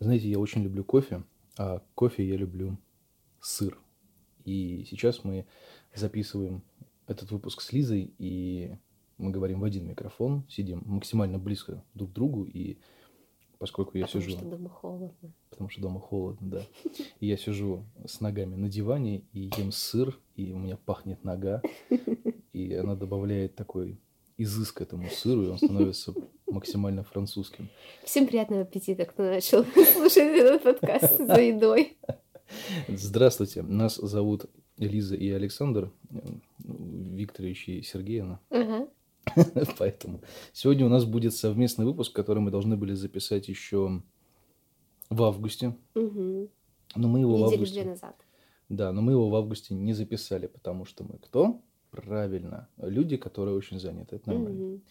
Знаете, я очень люблю кофе, а кофе я люблю сыр. И сейчас мы записываем этот выпуск с Лизой, и мы говорим в один микрофон, сидим максимально близко друг к другу, и поскольку я Потому сижу... что дома холодно. Потому что дома холодно, да. И я сижу с ногами на диване и ем сыр, и у меня пахнет нога, и она добавляет такой изыск этому сыру, и он становится максимально французским. Всем приятного аппетита, кто начал слушать этот подкаст за едой. Здравствуйте, нас зовут Лиза и Александр Викторович и Сергеевна. Ага. Поэтому сегодня у нас будет совместный выпуск, который мы должны были записать еще в августе. Угу. Но мы его в Недели августе... две назад. Да, но мы его в августе не записали, потому что мы кто? Правильно, люди, которые очень заняты. Это нормально. Мгм.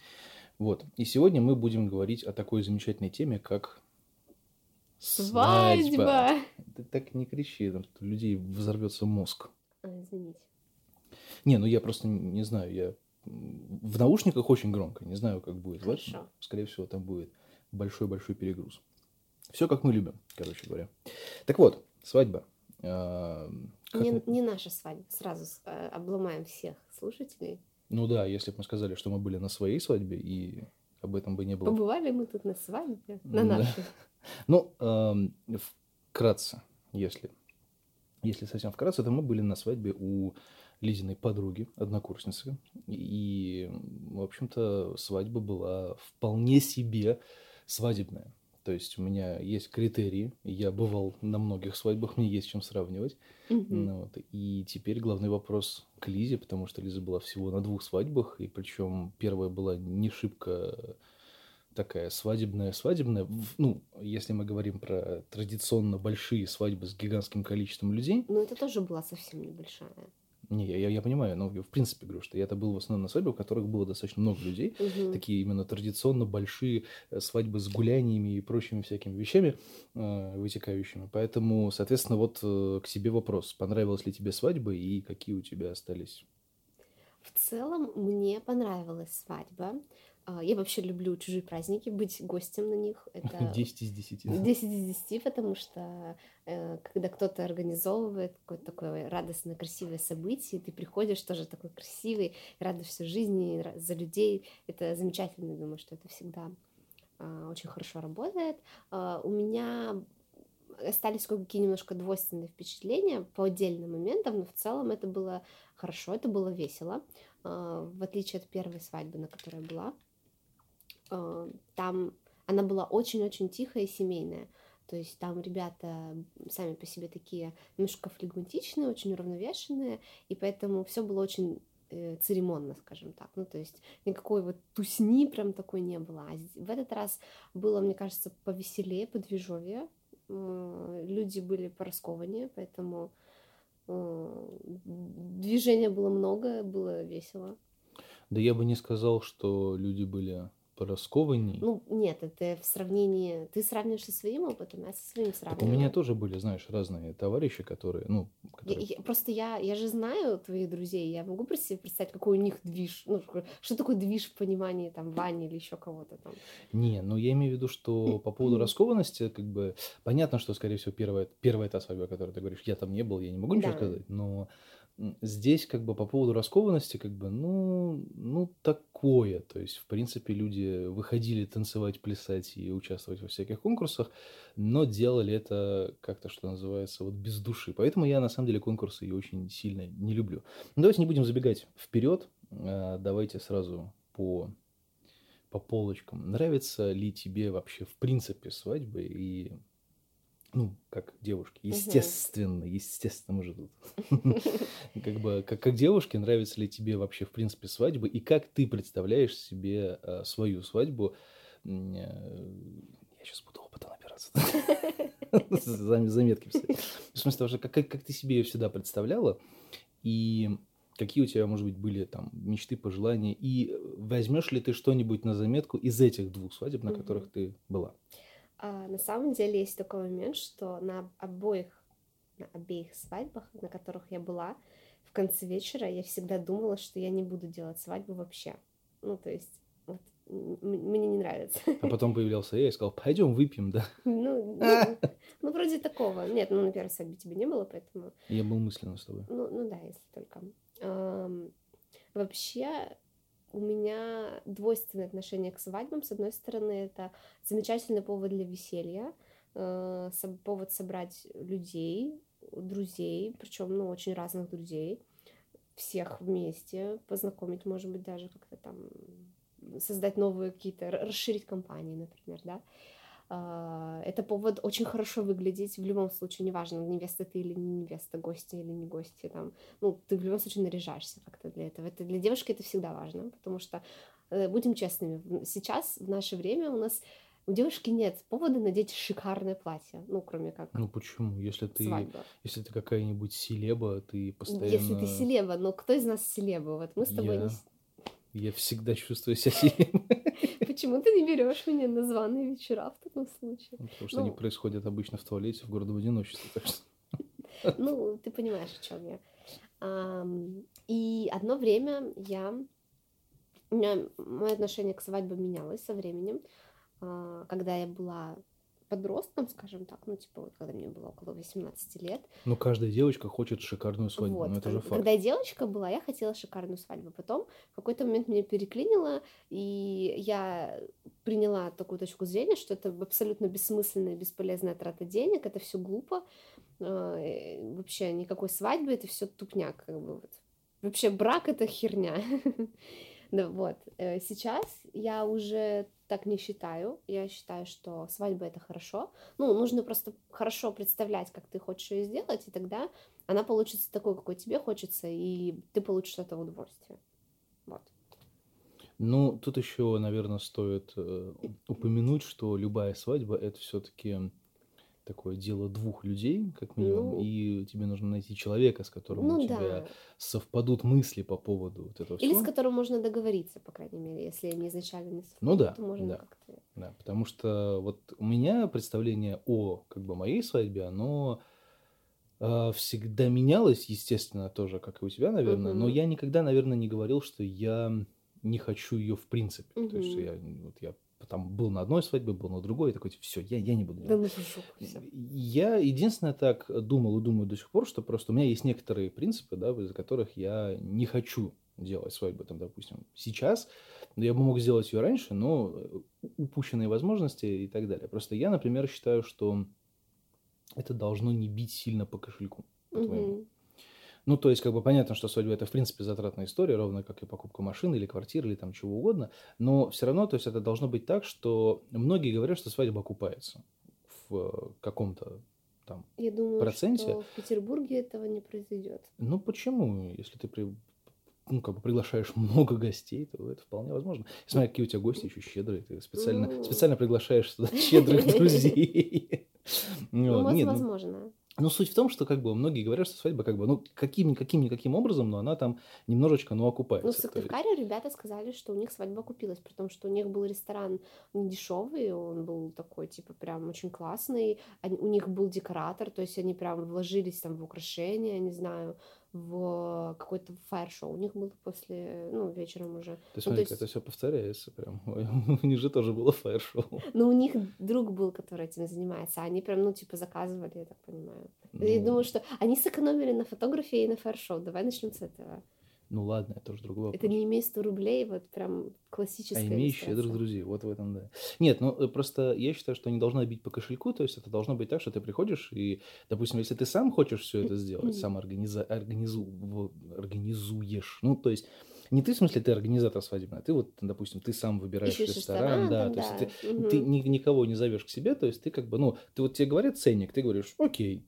Вот. И сегодня мы будем говорить о такой замечательной теме, как Свадьба! Ты так не кричи, там, у людей взорвется мозг. А, извините. Не, ну я просто не знаю, я в наушниках очень громко, не знаю, как будет. Хорошо. Скорее всего, там будет большой-большой перегруз. Все как мы любим, короче говоря. Так вот, свадьба. А, как Не, не наша свадьба. Сразу э, обломаем всех слушателей. Ну да, если бы мы сказали, что мы были на своей свадьбе, и об этом бы не было. Побывали мы тут на свадьбе, на нашей. Ну, вкратце, если, если совсем вкратце, то мы были на свадьбе у Лизиной подруги, однокурсницы. И, в общем-то, свадьба была вполне себе свадебная. То есть у меня есть критерии, я бывал на многих свадьбах, мне есть чем сравнивать. Ну вот, И теперь главный вопрос к Лизе, потому что Лиза была всего на двух свадьбах, и причем первая была не шибко такая свадебная, свадебная. Ну, если мы говорим про традиционно большие свадьбы с гигантским количеством людей, Ну, это тоже была совсем небольшая. Не, я, я- я понимаю, но в принципе говорю, что я-то был в основном на свадьбах, в которых было достаточно много людей, Мгм. такие именно традиционно большие э, свадьбы с гуляниями и прочими всякими вещами э, вытекающими. Поэтому, соответственно, вот э, к тебе вопрос. Понравилась ли тебе свадьба и какие у тебя остались? В целом, мне понравилась свадьба. А, Я вообще люблю чужие праздники, быть гостем на них. Это 10 из 10. да? 10 из 10, потому что э, когда кто-то организовывает какое-то такое радостное, красивое событие, ты приходишь тоже такой красивый, радуешься жизни, за людей, это замечательно, думаю, что это всегда а, очень хорошо работает. А, у меня остались кое-какие немножко двойственные впечатления по отдельным моментам, но в целом это было хорошо, это было весело, в отличие от первой свадьбы, на которой я была. А, Там она была очень-очень тихая и семейная. То есть там ребята сами по себе такие немножко флегматичные, очень уравновешенные, и поэтому все было очень э, церемонно, скажем так. Ну, то есть никакой вот тусни прям такой не было. А в этот раз было, мне кажется, повеселее, подвижовее. М, Люди были пораскованнее, поэтому э, движения было много, было весело. Да я бы не сказал, что люди были пораскованней. Ну, нет, это в сравнении... Ты сравниваешь со своим опытом, я со своим Так у меня тоже были, знаешь, разные товарищи, которые, ну, Я- которые... я- просто я, я же знаю твоих друзей, я могу просто себе представить, какой у них движ, ну, что- такое движ в понимании там Вани или еще кого-то там. Не, ну я имею в виду, что по поводу раскованности, как бы, понятно, что, скорее всего, первая, первая та свадьба, о которой ты говоришь, я там не был, я не могу ничего Да. сказать, но здесь, как бы, по поводу раскованности, как бы, ну, ну, такое, то есть, в принципе, люди выходили танцевать, плясать и участвовать во всяких конкурсах, но делали это как-то, что называется, вот без души, поэтому я, на самом деле, конкурсы и очень сильно не люблю. Ну, давайте не будем забегать вперед, а, давайте сразу по по полочкам. Нравится ли тебе вообще в принципе свадьбы и ну, как девушке, естественно, естественно, мы же тут. Как бы, как, как девушке, нравится ли тебе вообще, в принципе, свадьбы, и как ты представляешь себе э, свою свадьбу? Э, Я сейчас буду опыта набираться. Зам- Заметки писать. В смысле, того, что как, как, как ты себе ее всегда представляла, и какие у тебя, может быть, были там мечты, пожелания, и возьмешь ли ты что-нибудь на заметку из этих двух свадеб, на которых ты была? А, на самом деле есть такой момент, что на обоих, на обеих свадьбах, на которых я была, в конце вечера я всегда думала, что я не буду делать свадьбу вообще. Ну, то есть, вот мне не нравится. А потом появлялся я и сказал, пойдем выпьем, да? Ну, ну, ну, вроде такого. Нет, ну, на первой свадьбе тебе не было, поэтому... Я был мысленно с тобой. Ну, ну да, если только. Эм, вообще, у меня двойственное отношение к свадьбам. С одной стороны, это замечательный повод для веселья, э, повод собрать людей, друзей, причем, ну, очень разных друзей, всех вместе, познакомить, может быть, даже как-то там создать новые какие-то, расширить компании, например, да. А, это повод очень хорошо выглядеть в любом случае, неважно, невеста ты или не невеста, гости или не гости, там, ну, ты в любом случае наряжаешься как-то для этого. Это для девушки это всегда важно, потому что, э, будем честными, сейчас, в наше время у нас у девушки нет повода надеть шикарное платье, ну, кроме как Ну почему? Если ты, свадьба. если ты какая-нибудь селеба, ты постоянно... Если ты селеба, но кто из нас селеба? Вот мы с тобой Я, не... я всегда чувствую себя селебой. Почему ты не берешь меня на званые вечера в таком случае? Ну, Потому что они Ну. происходят обычно в туалете в городе в одиночестве. Так что... Ну, ты понимаешь, о чем я. Ам, И одно время я... У меня мое отношение к свадьбам менялось со временем. А, Когда я была подростком, скажем так, ну, типа, вот когда мне было около 18 лет, Ну, каждая девочка хочет шикарную свадьбу, Вот, ну это же кон- факт. Когда я девочка была, я хотела шикарную свадьбу. Потом в какой-то момент меня переклинило, и я приняла такую точку зрения, что это абсолютно бессмысленная, бесполезная трата денег, это все глупо. Э, Вообще никакой свадьбы, это все тупняк. Как бы вот. Вообще брак это херня. Да, вот. Э, Сейчас я уже так не считаю. Я считаю, что свадьба это хорошо. Ну, нужно просто хорошо представлять, как ты хочешь ее сделать, и тогда она получится такой, какой тебе хочется, и ты получишь от этого удовольствие. Вот. Ну, тут еще, наверное, стоит э, упомянуть, что любая свадьба это все-таки такое дело двух людей, как минимум, Ну. и тебе нужно найти человека, с которым у Ну тебя да. совпадут мысли по поводу вот этого Или с всего. которым можно договориться, по крайней мере, если они изначально не Ну да, то можно да. как-то. Да, потому что вот у меня представление о как бы моей свадьбе, оно э, всегда менялось, естественно, тоже, как и у тебя, наверное, но Мгм. я никогда, наверное, не говорил, что я не хочу ее в принципе. То есть я, вот я там был на одной свадьбе, был на другой, и такой, все, я, я не буду Да делать. ну в жопу. Я единственное так думал и думаю до сих пор, что просто у меня есть некоторые принципы, да, из-за которых я не хочу делать свадьбу, там, допустим, сейчас. Но Я бы мог сделать ее раньше, но э, упущенные возможности и так далее. Просто я, например, считаю, что это должно не бить сильно по кошельку. по-твоему. Мгм. Ну, то есть, как бы понятно, что свадьба это, в принципе, затратная история, ровно как и покупка машины или квартиры, или там чего угодно. Но все равно, то есть, это должно быть так, что многие говорят, что свадьба окупается в э, каком-то там. Я думаю, проценте. что в Петербурге этого не произойдет. Ну, почему? Если ты при- ну, как бы приглашаешь много гостей, то это вполне возможно. Смотри, какие у тебя гости еще щедрые. Ты специально, Ну. специально приглашаешь сюда щедрых друзей. Ну, ну, возможно. Ну, суть в том, что как бы многие говорят, что свадьба как бы, ну, каким, каким никаким образом, но она там немножечко, ну, окупается. Ну, в есть- Сыктывкаре ребята сказали, что у них свадьба купилась, при том, что у них был ресторан не дешевый, он был такой, типа, прям очень классный. Они- у них был декоратор, то есть они прям вложились там в украшения, не знаю, в какой-то фаер-шоу. У них было после, ну, вечером уже. Ты Ну, смотри, то есть- это все повторяется прям. У них же тоже было фаер-шоу. Но у них друг был, который этим занимается, а они прям, ну, типа, заказывали, я так понимаю. Я Ну, думаю, что они сэкономили на фотографии и на фаер-шоу. Давай начнем с этого. Ну, ладно, это уже другой вопрос. Это не имея 100 рублей, вот прям классическая А имеешь щедрых друзей, вот в этом, да. Нет, ну э, просто я считаю, что не должно бить по кошельку, то есть это должно быть так, что ты приходишь и, допустим, если ты сам хочешь все это сделать, сам организа- организу- организуешь, ну, то есть не ты, в смысле, ты организатор свадебный, а ты вот, допустим, ты сам выбираешь Ищешь ресторан, да, там, то есть да. ты, Мгм. ты ни- никого не зовешь к себе, то есть ты как бы, ну, ты вот тебе говорят ценник, ты говоришь, окей,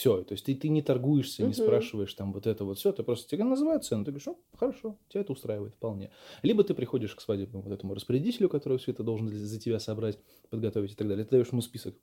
все, то есть ты, ты не торгуешься, не спрашиваешь там вот это вот все, ты просто тебе называют цену, ты говоришь, ну, хорошо, тебя это устраивает вполне. Либо ты приходишь к свадебному вот этому распорядителю, который все это должен за тебя собрать, подготовить и так далее, ты даешь ему список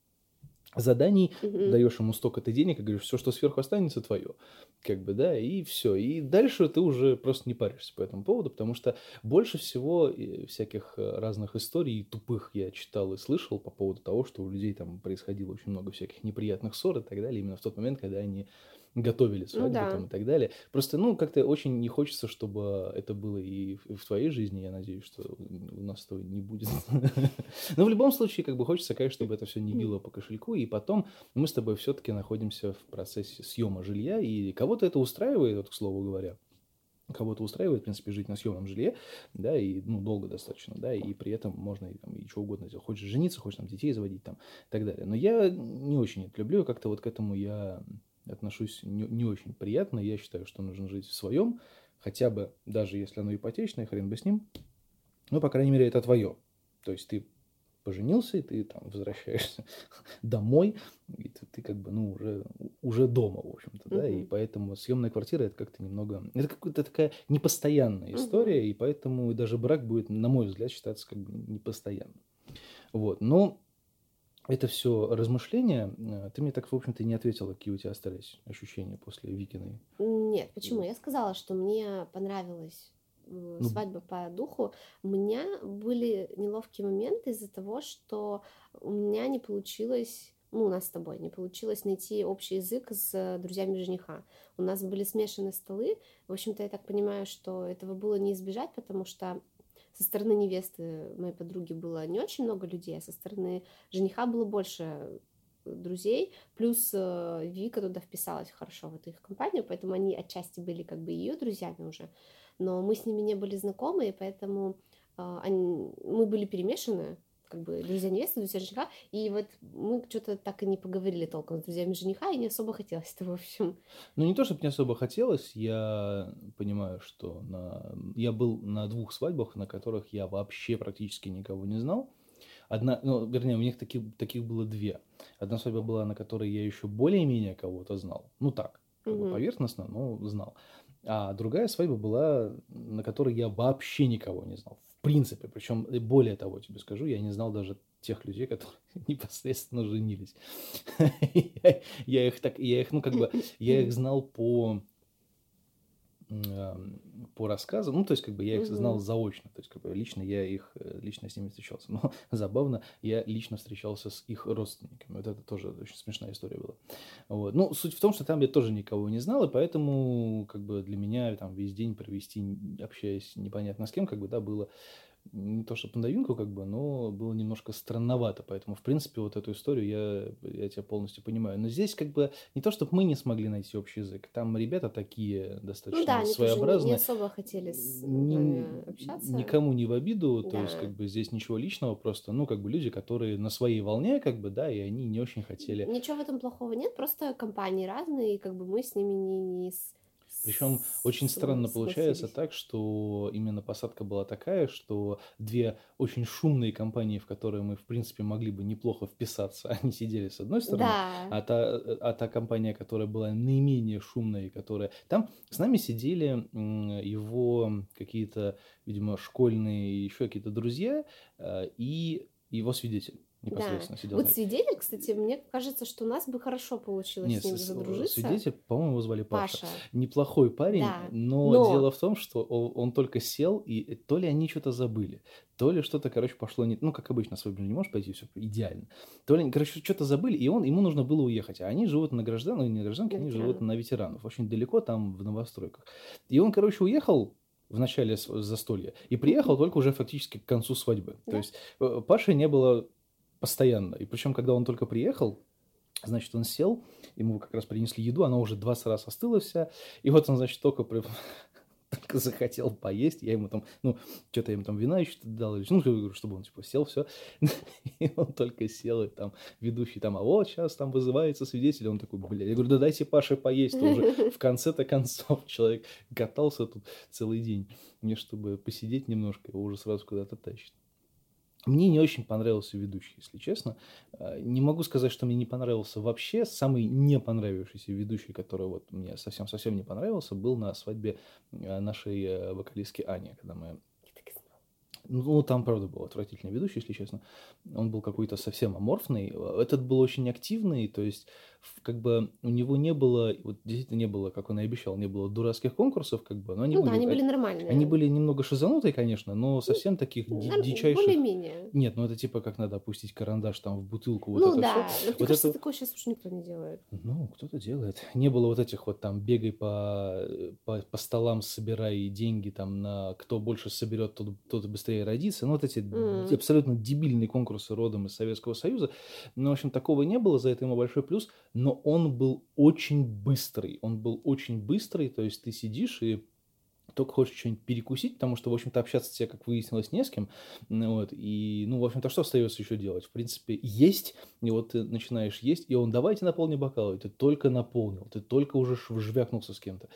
заданий, Мгм. даешь ему столько-то денег и говоришь, все, что сверху останется, твое. Как бы, да, и все. И дальше ты уже просто не паришься по этому поводу, потому что больше всего э, всяких э, разных историй тупых я читал и слышал по поводу того, что у людей там происходило очень много всяких неприятных ссор и так далее, именно в тот момент, когда они готовили Ну свадьбу да. там и так далее. Просто, ну, как-то очень не хочется, чтобы это было и в, и в твоей жизни. Я надеюсь, что у нас этого не будет. Но в любом случае, как бы хочется, конечно, чтобы это все не било по кошельку. И потом мы с тобой все-таки находимся в процессе съема жилья, и кого-то это устраивает, вот, к слову говоря кого-то устраивает, в принципе, жить на съемном жилье, да, и, ну, долго достаточно, да, и при этом можно и, там, и что угодно сделать. Хочешь жениться, хочешь там детей заводить там и так далее. Но я не очень это люблю, как-то вот к этому я отношусь не, не очень приятно. Я считаю, что нужно жить в своем, хотя бы, даже если оно ипотечное, хрен бы с ним, ну, по крайней мере, это твое. То есть ты поженился, и ты там возвращаешься домой, и ты, ты как бы, ну, уже, уже дома, в общем-то, да, и поэтому съемная квартира это как-то немного, это какая-то такая непостоянная история, Мгм. и поэтому даже брак будет, на мой взгляд, считаться как бы непостоянным. Вот, но это все размышления. Э, Ты мне так, в общем-то, и не ответила, какие у тебя остались ощущения после Викиной. Нет, почему? Я сказала, что мне понравилась э, Ну, свадьба по духу. У меня были неловкие моменты из-за того, что у меня не получилось, ну, у нас с тобой не получилось найти общий язык с друзьями жениха. У нас были смешаны столы. В общем-то, я так понимаю, что этого было не избежать, потому что со стороны невесты моей подруги было не очень много людей, а со стороны жениха было больше друзей, плюс э, Вика туда вписалась хорошо в эту их компанию, поэтому они отчасти были как бы ее друзьями уже, но мы с ними не были знакомы, и поэтому э, они, мы были перемешаны, как бы друзья невесты, друзья жениха, и вот мы что-то так и не поговорили толком с друзьями жениха, и не особо хотелось это, в общем. Ну, не то, чтобы не особо хотелось, я понимаю, что на... я был на двух свадьбах, на которых я вообще практически никого не знал. Одна, ну, вернее, у них таких, таких было две. Одна свадьба была, на которой я еще более-менее кого-то знал. Ну, так, как бы Мгм. поверхностно, но знал. А другая свадьба была, на которой я вообще никого не знал. Принципе. Причем, более того, тебе скажу, я не знал даже тех людей, которые непосредственно женились. Я- их так, я их, ну, как бы, я их знал по по рассказам, ну, то есть, как бы, я их знал Мгм. заочно, то есть, как бы, лично я их, э, лично с ними встречался. Но забавно, я лично встречался с их родственниками. Вот это тоже очень смешная история была. Вот. Ну, суть в том, что там я тоже никого не знал, и поэтому, как бы, для меня там весь день провести, общаясь непонятно с кем, как бы, да, было не то чтобы на новинку, как бы, но было немножко странновато. Поэтому, в принципе, вот эту историю я, я тебя полностью понимаю. Но здесь, как бы, не то, чтобы мы не смогли найти общий язык. Там ребята такие Ну достаточно да, они тоже не, не своеобразные. особо хотели с нами общаться. никому не в обиду, то есть, Да. как бы, здесь ничего личного, просто, ну, как бы, люди, которые на своей волне, как бы, да, и они не очень хотели Ничего в этом плохого нет, просто компании разные, и как бы мы с ними не, не с- Причем очень странно получается так, что именно посадка была такая, что две очень шумные компании, в которые мы, в принципе, могли бы неплохо вписаться, они сидели с одной стороны, Да. а та, а та компания, которая была наименее шумная, которая... Там с нами сидели его какие-то, видимо, школьные еще какие-то друзья э, и его свидетель непосредственно сидел. Вот свидетель, кстати, мне кажется, что у нас бы хорошо получилось Нет, с ним задружиться. свидетель, по-моему, его звали Паша. Паша. неплохой парень, Да, но, но- дело в том, что он, он только сел, и то ли они что-то забыли, то ли что-то, короче, пошло не... Ну, как обычно, свадьбу не можешь пойти, все идеально. То ли, короче, что-то забыли, и он, ему нужно было уехать. А они живут на граждан, ну, не гражданке, На они живут на ветеранов, очень далеко там, в новостройках. И он, короче, уехал в начале застолья и приехал только уже фактически к концу свадьбы. То Да. есть э, Паши не было постоянно. И причем, когда он только приехал, Значит, он сел, ему как раз принесли еду, она уже 20 раз остыла вся. И вот он, значит, только, только захотел поесть. Я ему там, ну, что-то я ему там вина еще дал, или, ну, говорю, чтобы он, типа, сел, все. И он только сел, и там ведущий там, а вот сейчас там вызывается свидетель. Он такой, бля, я говорю, да дайте Паше поесть. уже в конце-то концов человек катался тут целый день. Мне, чтобы посидеть немножко, его уже сразу куда-то тащит. Мне не очень понравился ведущий, если честно. А, Не могу сказать, что мне не понравился вообще. Самый не понравившийся ведущий, который вот мне совсем-совсем не понравился, был на свадьбе э, нашей э, вокалистки Ани, когда мы. Ну, там, правда, был отвратительный ведущий, если честно. Он был какой-то совсем аморфный. Этот был очень активный, то есть как бы у него не было, вот действительно не было, как он и обещал, не было дурацких конкурсов, как бы, но они ну были... да, они были нормальные. они были немного шизанутые, конечно, но совсем таких ди- Нар- дичайших... Более-менее. Нет, ну это типа как надо опустить карандаш там в бутылку, вот ну это да, все. но мне Вот кажется, это- такое сейчас уж никто не делает. Ну, кто-то делает. Не было вот этих вот там бегай по, по, по столам, собирай деньги там на кто больше соберет, тот, тот быстрее родится. Ну, вот эти Мгм. абсолютно дебильные конкурсы родом из Советского Союза. Ну, в общем, такого не было, за это ему большой плюс. Но он был очень быстрый. Он был очень быстрый, то есть ты сидишь и только хочешь что-нибудь перекусить, потому что, в общем-то, общаться тебе, как выяснилось, не с кем. Вот, и, ну, в общем-то, что остается еще делать? В принципе, есть, и вот ты начинаешь есть, и он, давайте наполни бокалы, и ты только наполнил, ты только уже вжвякнулся с кем-то.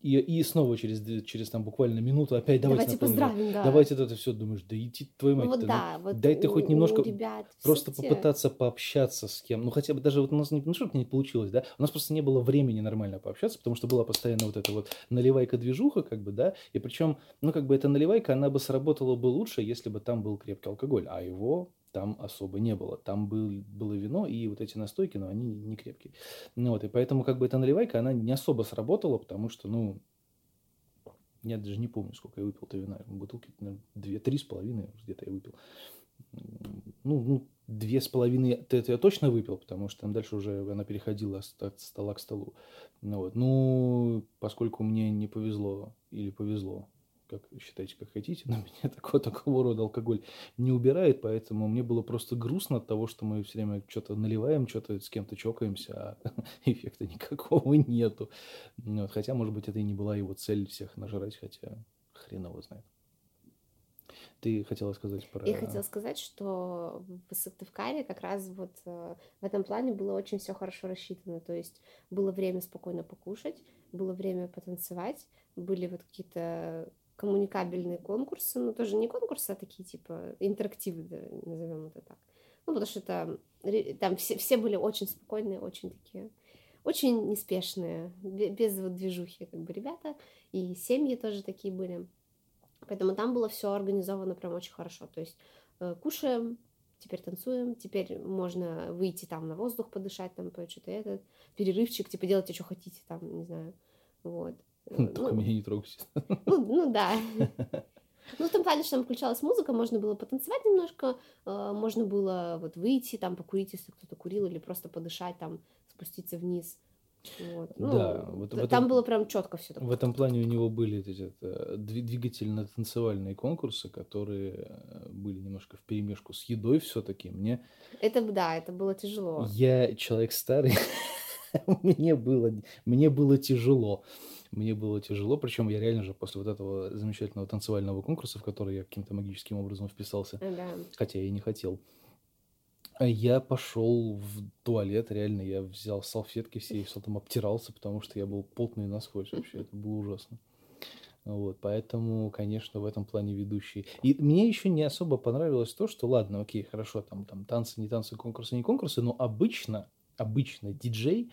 И, и снова через, через там буквально минуту опять давайте, Давайте поздравим, да. Давайте это все, думаешь, да идти твою Ну мать вот да, вот дай ты хоть немножко ребят просто попытаться пообщаться с кем. Ну, хотя бы даже вот у нас не, ну, что-то не получилось, да, у нас просто не было времени нормально пообщаться, потому что была постоянно вот эта вот наливайка-движуха, как бы, да, и причем, ну, как бы эта наливайка, она бы сработала бы лучше, если бы там был крепкий алкоголь, а его там особо не было. Там был, было вино и вот эти настойки, но они не крепкие. Ну, вот, и поэтому, как бы, эта наливайка, она не особо сработала, потому что, ну, я даже не помню, сколько я выпил-то вина. Бутылки, наверное, две, три с половиной где-то я выпил. Ну, ну, две с половиной это, я точно выпил, потому что там дальше уже она переходила от стола к столу. Ну, вот. ну, поскольку мне не повезло или повезло, как считайте, как хотите, но меня такого, такого рода алкоголь не убирает, поэтому мне было просто грустно от того, что мы все время что-то наливаем, что-то с кем-то чокаемся, а эффекта никакого нету. Вот, хотя, может быть, это и не была его цель всех нажрать, хотя хрен его знает. Ты хотела сказать про... Я хотела сказать, что в Сыктывкаре как раз вот э, в этом плане было очень все хорошо рассчитано. То есть было время спокойно покушать, было время потанцевать, были вот какие-то коммуникабельные конкурсы, ну тоже не конкурсы, а такие типа интерактивы, да, назовем это так. Ну потому что ре- там все, все были очень спокойные, очень такие, очень неспешные, бе- без вот движухи как бы ребята, и семьи тоже такие были. Поэтому там было все организовано прям очень хорошо. То есть э, кушаем, теперь танцуем, теперь можно выйти там на воздух подышать, там что-то этот перерывчик, типа делайте, что хотите, там, не знаю, вот. Э, Только ну, меня не трогайте. ну, ну да. Ну, в том плане, что там включалась музыка, можно было потанцевать немножко, э, можно было вот выйти, там покурить, если кто-то курил, или просто подышать, там спуститься вниз. Вот. Ну, Да, вот в т- этом- там было прям четко все В этом плане у него были эти э, дви- двигательно-танцевальные конкурсы, которые э, были немножко в перемешку с едой все-таки. Мне Это да, это было тяжело. Я человек старый, мне было, мне было тяжело. Мне было тяжело, причем я реально же после вот этого замечательного танцевального конкурса, в который я каким-то магическим образом вписался, Да. хотя я и не хотел, я пошел в туалет, реально, я взял салфетки все и все там обтирался, потому что я был потный насквозь вообще, это было ужасно. Вот, поэтому, конечно, в этом плане ведущий. И мне еще не особо понравилось то, что, ладно, окей, хорошо, там, там танцы, не танцы, конкурсы, не конкурсы, но обычно, обычно диджей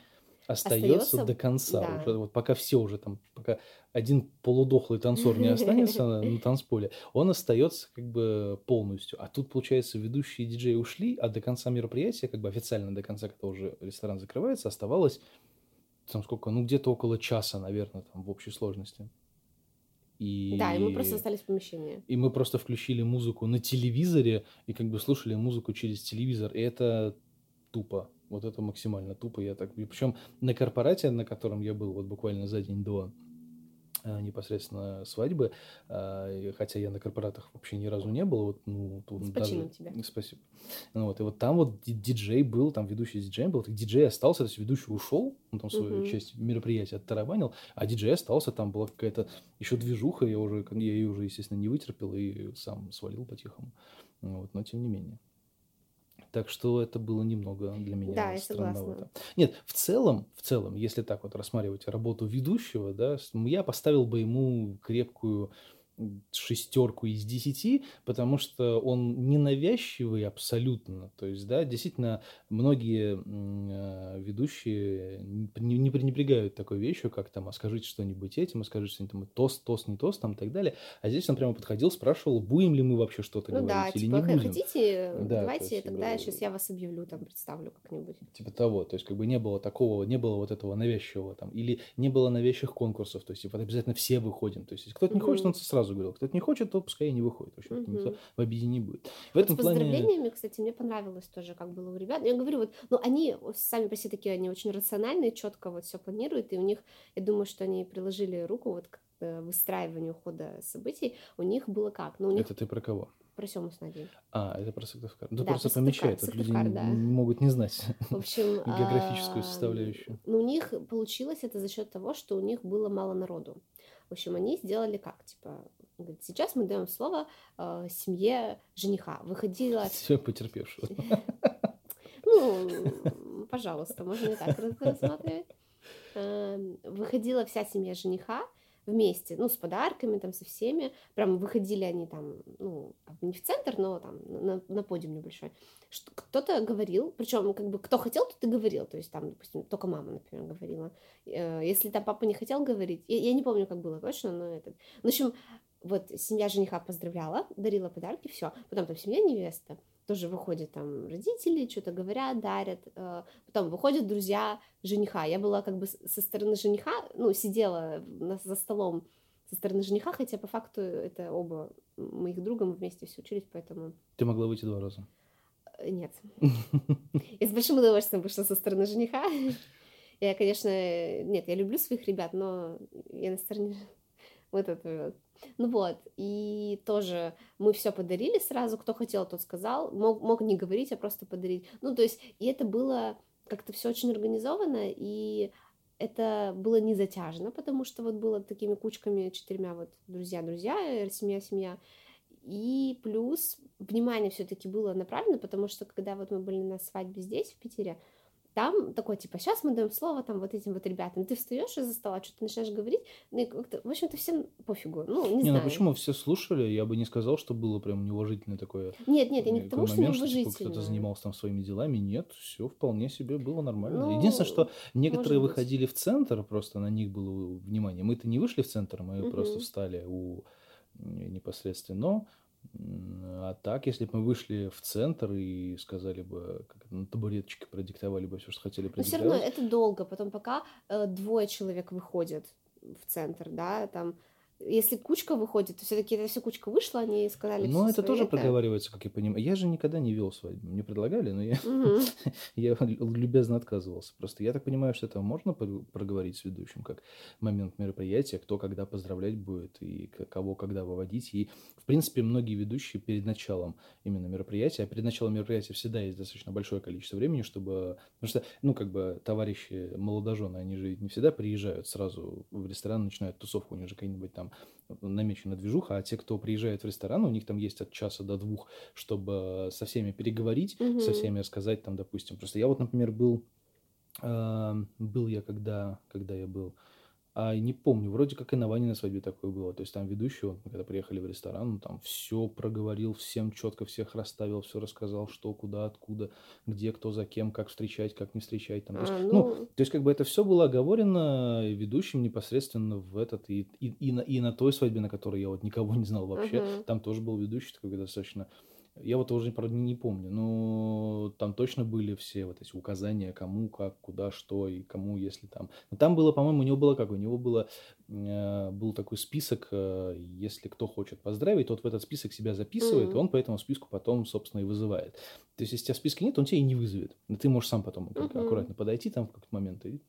остается Остается, до конца. да. Уже вот пока все уже там, пока один полудохлый танцор не останется на, на танцполе, он остается как бы полностью. А тут, получается, ведущие диджеи ушли, а до конца мероприятия, как бы официально до конца, когда уже ресторан закрывается, оставалось там сколько, ну где-то около часа, наверное, там в общей сложности. И... Да, и мы просто остались в помещении. И мы просто включили музыку на телевизоре и как бы слушали музыку через телевизор. И это тупо. Вот это максимально тупо. Я так... Причем на корпорате, на котором я был вот буквально за день до э, непосредственно свадьбы, и хотя я на корпоратах вообще ни разу не был, вот, ну, тут даже- тебя. Спасибо. Ну, вот, и вот там вот ди- диджей был, там ведущий диджей был, так диджей остался, то есть ведущий ушел, он там свою Мгм. часть мероприятия оттарабанил, а диджей остался, там была какая-то еще движуха, я уже, я ее уже, естественно, не вытерпел и сам свалил по-тихому. Ну Вот, но тем не менее. Так что это было немного для меня Да, странновато. Нет, в целом, в целом, если так вот рассматривать работу ведущего, да, я поставил бы ему крепкую шестерку из десяти, потому что он ненавязчивый абсолютно. То есть, да, действительно, многие э, ведущие не, не пренебрегают такой вещью, как там, а скажите что-нибудь этим, а скажите что-нибудь там, тост, тост, не тост, там и так далее. А здесь он прямо подходил, спрашивал, будем ли мы вообще что-то ну, говорить да, или типа, не будем. хотите, да, давайте есть, тогда как сейчас я вас объявлю, там, представлю как-нибудь. Типа того, то есть, как бы не было такого, не было вот этого навязчивого там, или не было навязчивых конкурсов, то есть, типа, обязательно все выходим, то есть, если кто-то не хочет, он сразу говорил, кто-то не хочет, то пускай и не выходит. Вообще угу. никто в обиде не будет. В вот этом с плане... поздравлениями, кстати, мне понравилось тоже, как было у ребят. Я говорю, вот, ну, они сами по себе такие, они очень рациональные, четко вот все планируют, и у них, я думаю, что они приложили руку вот к э, выстраиванию хода событий. У них было как? Ну, у них... Это ты про кого? Про Сему с Надей. А, это про Сыктывкар. Ну, да, просто помечает, тут люди да. могут не знать в общем, географическую составляющую. Ну, у них получилось это за счет того, что у них было мало народу. В общем, они сделали как? Типа, говорит, сейчас мы даем слово э, семье жениха. Выходила... Все потерпевшего. Ну, пожалуйста, можно и так рассматривать. Эм, выходила вся семья жениха, вместе, ну, с подарками, там, со всеми. Прям выходили они там, ну, не в центр, но там на, на подиум небольшой. Кто-то говорил, причем, как бы, кто хотел, тот и говорил. То есть там, допустим, только мама, например, говорила. Э, если там папа не хотел говорить, я, я не помню, как было точно, но этот... В общем, вот семья жениха поздравляла, дарила подарки, все. Потом там семья невеста тоже выходят там родители, что-то говорят, дарят. Э, потом выходят друзья жениха. Я была как бы со стороны жениха, ну, сидела за столом со стороны жениха, хотя по факту это оба моих друга, мы вместе все учились, поэтому... Ты могла выйти два раза? Э, нет. Я с большим удовольствием вышла со стороны жениха. Я, конечно, нет, я люблю своих ребят, но я на стороне вот это ну вот, и тоже мы все подарили сразу, кто хотел, тот сказал, мог, мог не говорить, а просто подарить. Ну, то есть, и это было как-то все очень организовано, и это было не затяжно, потому что вот было такими кучками четырьмя вот друзья-друзья, семья-семья, и плюс внимание все-таки было направлено, потому что когда вот мы были на свадьбе здесь, в Питере, там такой, типа, сейчас мы даем слово там вот этим вот ребятам. Ты встаешь из-за стола, что-то начинаешь говорить, ну и как-то, в общем-то, всем пофигу. Ну, не, не ну знаю. ну почему все слушали? Я бы не сказал, что было прям неуважительное такое. Нет, нет, я не к тому, что неуважительное. Что, типа, кто-то занимался там своими делами. Нет, все вполне себе было нормально. Ну, Единственное, что некоторые выходили в центр, просто на них было внимание. Мы-то не вышли в центр, мы угу. просто встали у непосредственно а так, если бы мы вышли в центр и сказали бы, как на табуреточке продиктовали бы все, что хотели продиктовать. Но все равно это долго, потом пока э, двое человек выходят в центр, да, там если кучка выходит, то все-таки это все кучка вышла, они сказали. Ну, это тоже это... проговаривается, как я понимаю. Я же никогда не вел свадьбу. Мне предлагали, но я, я любезно отказывался. Просто я так понимаю, что это можно проговорить с ведущим, как момент мероприятия, кто когда поздравлять будет и кого когда выводить. И, в принципе, многие ведущие перед началом именно мероприятия, а перед началом мероприятия всегда есть достаточно большое количество времени, чтобы... Потому что, ну, как бы, товарищи молодожены, они же не всегда приезжают сразу в ресторан, начинают тусовку, у них же какие-нибудь там намечена движуха, а те, кто приезжает в ресторан, у них там есть от часа до двух, чтобы со всеми переговорить, угу. со всеми рассказать там, допустим. Просто я вот, например, был, э, был я когда, когда я был, а не помню, вроде как и на Ване на свадьбе такое было. То есть там ведущий, вот, когда приехали в ресторан, он там все проговорил, всем четко всех расставил, все рассказал, что, куда, откуда, где, кто, за кем, как встречать, как не встречать. Там. То, есть, а, ну... ну, то есть как бы это все было оговорено ведущим непосредственно в этот, и, и, и, на, и на той свадьбе, на которой я вот никого не знал вообще, uh-huh. там тоже был ведущий такой достаточно я вот уже, правда, не помню, но там точно были все вот эти указания, кому, как, куда, что и кому, если там. Но там было, по-моему, у него было как? У него было, э, был такой список, э, если кто хочет поздравить, тот в этот список себя записывает, mm-hmm. и он по этому списку потом, собственно, и вызывает. То есть, если у тебя списка нет, он тебя и не вызовет. Ты можешь сам потом mm-hmm. аккуратно подойти там в какой-то момент и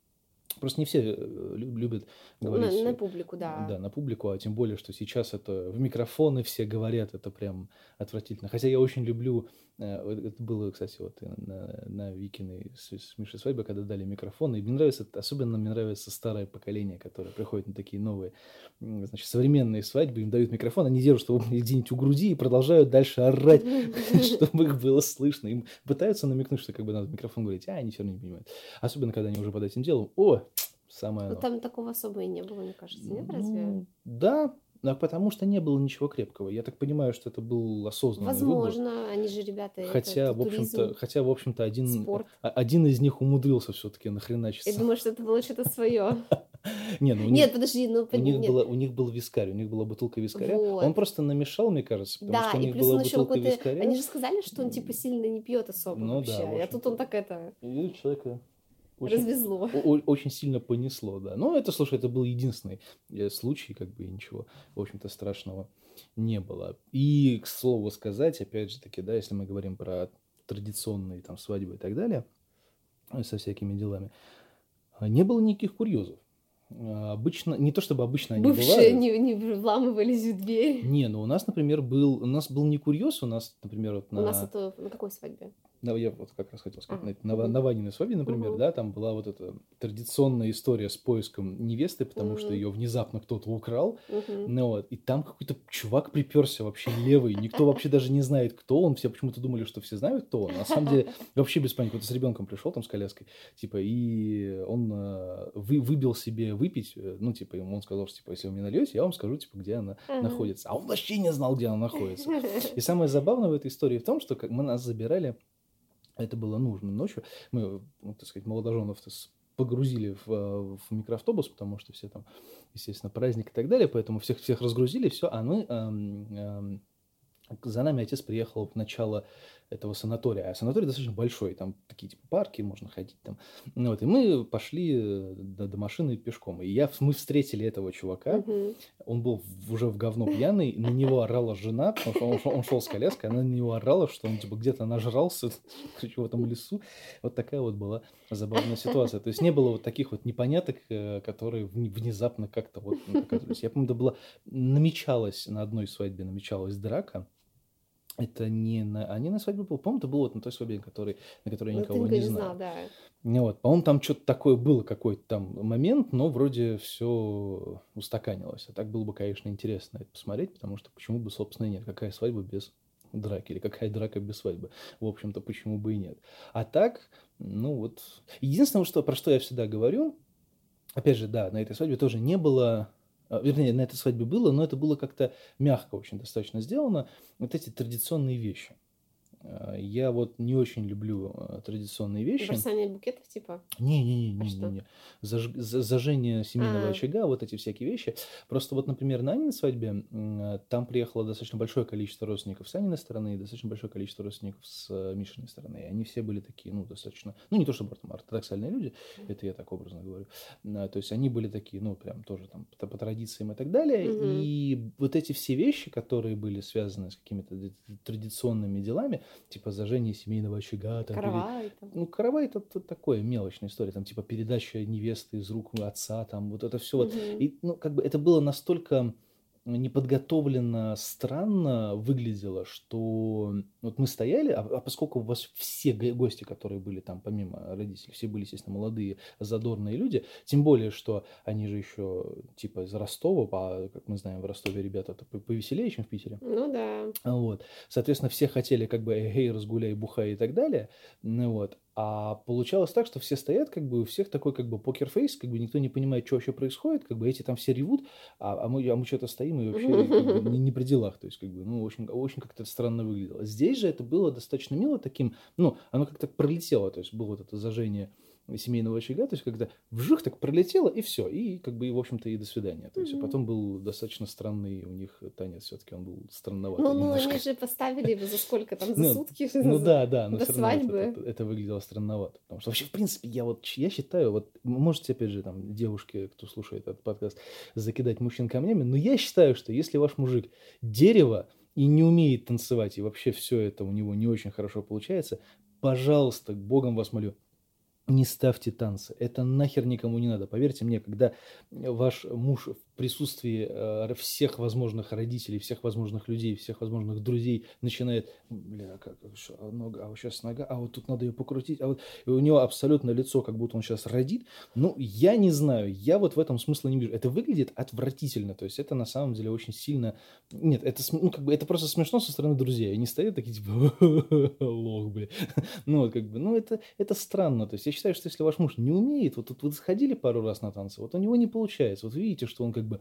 Просто не все э, любят говорить. На, на публику, да. Да, на публику, а тем более, что сейчас это в микрофоны все говорят, это прям отвратительно. Хотя я очень люблю это было, кстати, вот на, на Викиной с, с Мишей свадьбе, когда дали микрофон. И мне нравится, особенно мне нравится старое поколение, которое приходит на такие новые, значит, современные свадьбы. Им дают микрофон, они держат его где-нибудь у груди и продолжают дальше орать, чтобы их было слышно. Им пытаются намекнуть, что как бы надо микрофон говорить, а они все равно не понимают. Особенно, когда они уже под этим делом, о, самое... Ну, там такого особо и не было, мне кажется, нет, разве? Да, А потому что не было ничего крепкого. Я так понимаю, что это был осознанный Возможно, выбор. они же ребята, Хотя, это в общем-то, туризм, хотя, в общем-то, один, спорт. а- один из них умудрился все-таки Я нахреначиться. думаю, что это было что-то свое. Не, ну у них, Нет, подожди, ну у них, нет. было, у них был вискарь, у них была бутылка вискаря. Он Вот. просто намешал, мне кажется, потому Да, что у и них плюс была он еще бутылка какой-то... вискаря. Они же сказали, что он типа сильно не пьет особо Ну да, вообще. в а тут он так это И человека очень, развезло. о- очень сильно понесло, да. Но это, слушай, это был единственный э, случай, как бы ничего, в общем-то, страшного не было. И, к слову сказать, опять же таки, да, если мы говорим про традиционные там свадьбы и так далее, э, со всякими делами, а, не было никаких курьезов. Обычно, не то чтобы обычно они Бывшие бывают. не, не вламывались в дверь. Не, ну у нас, например, был, у нас был не курьез, у нас, например, вот У нас на, это на какой свадьбе? На- я вот как раз хотел сказать, на, на, на Ваниной свадьбе, например, Мгм. да, там была вот эта традиционная история с поиском невесты, потому что Мгм. ее внезапно кто-то украл, Мгм. ну вот, и там какой-то чувак приперся вообще левый, никто вообще даже не знает, кто он, все почему-то думали, что все знают, кто он, на самом деле вообще без паники, вот с ребенком пришел там с коляской, типа, и он э, вы, выбил себе выпить, э, ну, типа, ему он сказал, что, типа, если вы мне нальете, я вам скажу, типа, где она Ага. находится, а он вообще не знал, где она находится. И самое забавное в этой истории в том, что как мы нас забирали, это было нужно ночью, мы, ну, так сказать, молодоженов погрузили в, э, в микроавтобус, потому что все там, естественно, праздник и так далее, поэтому всех всех разгрузили, все, а мы эм, эм, за нами отец приехал в начало этого санатория, а санаторий достаточно большой, там такие типа парки, можно ходить там, ну вот, и мы пошли э, до, до машины пешком, и я, мы встретили этого чувака, Мгм. он был уже в говно пьяный, на него орала жена, потому что он, шел- он шел с коляской, она на него орала, что он типа где-то нажрался в этом лесу. Вот такая вот была забавная ситуация. То есть не было вот таких вот непоняток, э, которые вн- внезапно как-то вот оказывались. Я помню, это было, намечалась на одной свадьбе, намечалась драка. Это не на, а не на свадьбе был, по-моему, это было вот на той свадьбе, который, на которой я Ну, ты никого не не знал, да. Ну Вот, по-моему, там что-то такое было, какой-то там момент, но вроде все устаканилось. А так было бы, конечно, интересно это посмотреть, потому что почему бы, собственно, и нет. Какая свадьба без драки или какая драка без свадьбы? В общем-то, почему бы и нет. А так, ну вот... Единственное, что, про что я всегда говорю, опять же, да, на этой свадьбе тоже не было... а, Вернее, на этой свадьбе было, но это было как-то мягко очень достаточно сделано. Вот эти традиционные вещи. А, Я вот не очень люблю а, традиционные вещи. Бросание букетов, типа. Не-не-не, А что? не-не-не. Заж- за- Зажжение семейного А. очага, вот эти всякие вещи. Просто вот, например, на Аниной свадьбе э, там приехало достаточно большое количество родственников с Аниной стороны и достаточно большое количество родственников с Мишиной стороны. И они все были такие, ну, достаточно, ну, не то чтобы там ортодоксальные люди, это я так образно говорю. А, То есть они были такие, ну, прям тоже там по, по традициям и так далее. Мгм. И вот эти все вещи, которые были связаны с какими-то традиционными делами, типа зажжение семейного очага, там, Каравай. там. ну, каравай это, т- такое мелочная история, там типа передача невесты из рук отца, там вот это все вот. Мгм. И, ну, как бы это было настолько неподготовленно, странно выглядело, что вот мы стояли, а, а поскольку у вас все го- гости, которые были там, помимо родителей, все были, естественно, молодые, задорные люди, тем более, что они же еще типа из Ростова, а, как мы знаем, в Ростове ребята то повеселее, чем в Питере. Ну да. Вот. Соответственно, все хотели как бы эй, разгуляй, бухай и так далее. Ну, вот. А получалось так, что все стоят, как бы у всех такой как бы покерфейс, как бы никто не понимает, что вообще происходит, как бы эти там все ревут, а, а мы, а мы что-то стоим и вообще как бы, не, не при делах, то есть как бы, ну, очень, очень как-то странно выглядело. Здесь же это было достаточно мило таким, ну, оно как-то пролетело, то есть было вот это зажжение семейного очага, то есть когда вжих так пролетело и все, и как бы и в общем-то и до свидания. То есть а Мгм. потом был достаточно странный у них танец, все-таки он был странноватый Ну, ну, они же поставили его за сколько там, за Ну, сутки? Ну да, да, но все равно это, выглядело странновато. Потому что вообще, в принципе, я вот я считаю, вот можете, опять же, там, девушки, кто слушает этот подкаст, закидать мужчин камнями, но я считаю, что если ваш мужик дерево и не умеет танцевать, и вообще все это у него не очень хорошо получается, пожалуйста, богом вас молю, не ставьте танцы. Это нахер никому не надо. Поверьте мне, когда ваш муж присутствии э, всех возможных родителей, всех возможных людей, всех возможных друзей начинает, бля, как, а нога, а вот сейчас нога, а вот тут надо ее покрутить, а вот и у него абсолютно лицо, как будто он сейчас родит. Ну, я не знаю, я вот в этом смысла не вижу. Это выглядит отвратительно, то есть это на самом деле очень сильно... Нет, это, ну, как бы, это просто смешно со стороны друзей. Они стоят такие, типа, лох, бля. Ну, вот как бы, ну, это, это странно. То есть я считаю, что если ваш муж не умеет, вот тут вы сходили пару раз на танцы, вот у него не получается. Вот видите, что он как бы,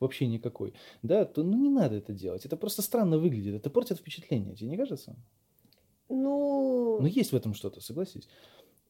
вообще никакой, да, то ну не надо это делать. Это просто странно выглядит, это портит впечатление, тебе не кажется? Ну, Ну есть в этом что-то, согласись.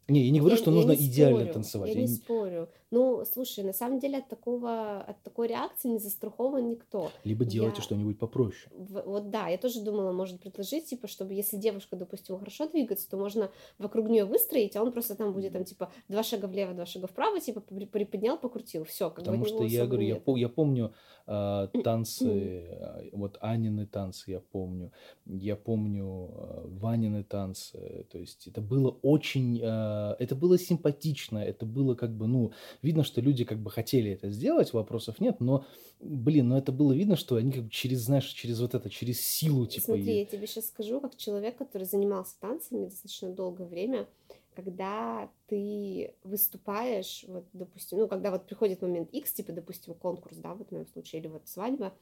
Не, я не говорю, Я, что я нужно идеально спорю, танцевать. я Я не не- спорю. Ну, слушай, на самом деле от такого, от такой реакции не застрахован никто. Либо делайте Я, что-нибудь попроще. в- вот да, я тоже думала, может предложить, типа, чтобы если девушка, допустим, хорошо двигается, то можно вокруг нее выстроить, а он просто там будет там, типа, два шага влево, два шага вправо, типа, при- приподнял, покрутил, все, как бы Потому от что я говорю, не я, я помню а, танцы, а, вот Анины танцы я помню, я помню а, Ванины танцы, то есть это было очень, а, это было симпатично, это было как бы, ну, видно, что люди как бы хотели это сделать, вопросов нет, но, блин, ну это было видно, что они как бы через, знаешь, через вот это, через силу, типа, Смотри, и- я тебе сейчас скажу, как человек, который занимался танцами достаточно долгое время, когда ты выступаешь, вот, допустим, ну, когда вот приходит момент X, типа, допустим, конкурс, да, вот в моем случае, или вот свадьба,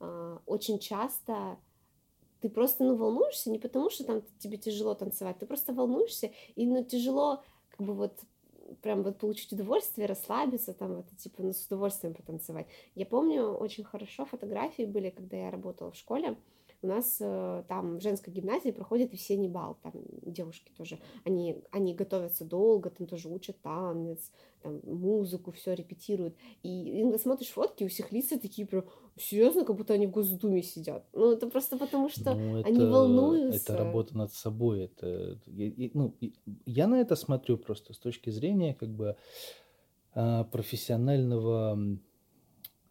а, очень часто ты просто, ну, волнуешься не потому, что там тебе тяжело танцевать, ты просто волнуешься, и, ну, тяжело, как бы, вот, прям вот получить удовольствие, расслабиться, там, вот, типа, ну, с удовольствием потанцевать. Я помню очень хорошо фотографии были, когда я работала в школе, у нас э, там в женской гимназии проходит весенний бал, там девушки тоже, они, они готовятся долго, там тоже учат танец, там музыку, все репетируют, и иногда смотришь фотки, у всех лица такие прям, серьезно, как будто они в Госдуме сидят. Ну, это просто потому, что Ну, они это, волнуются. это работа над собой. Это, я, ну, я на это смотрю просто с точки зрения как бы а, профессионального,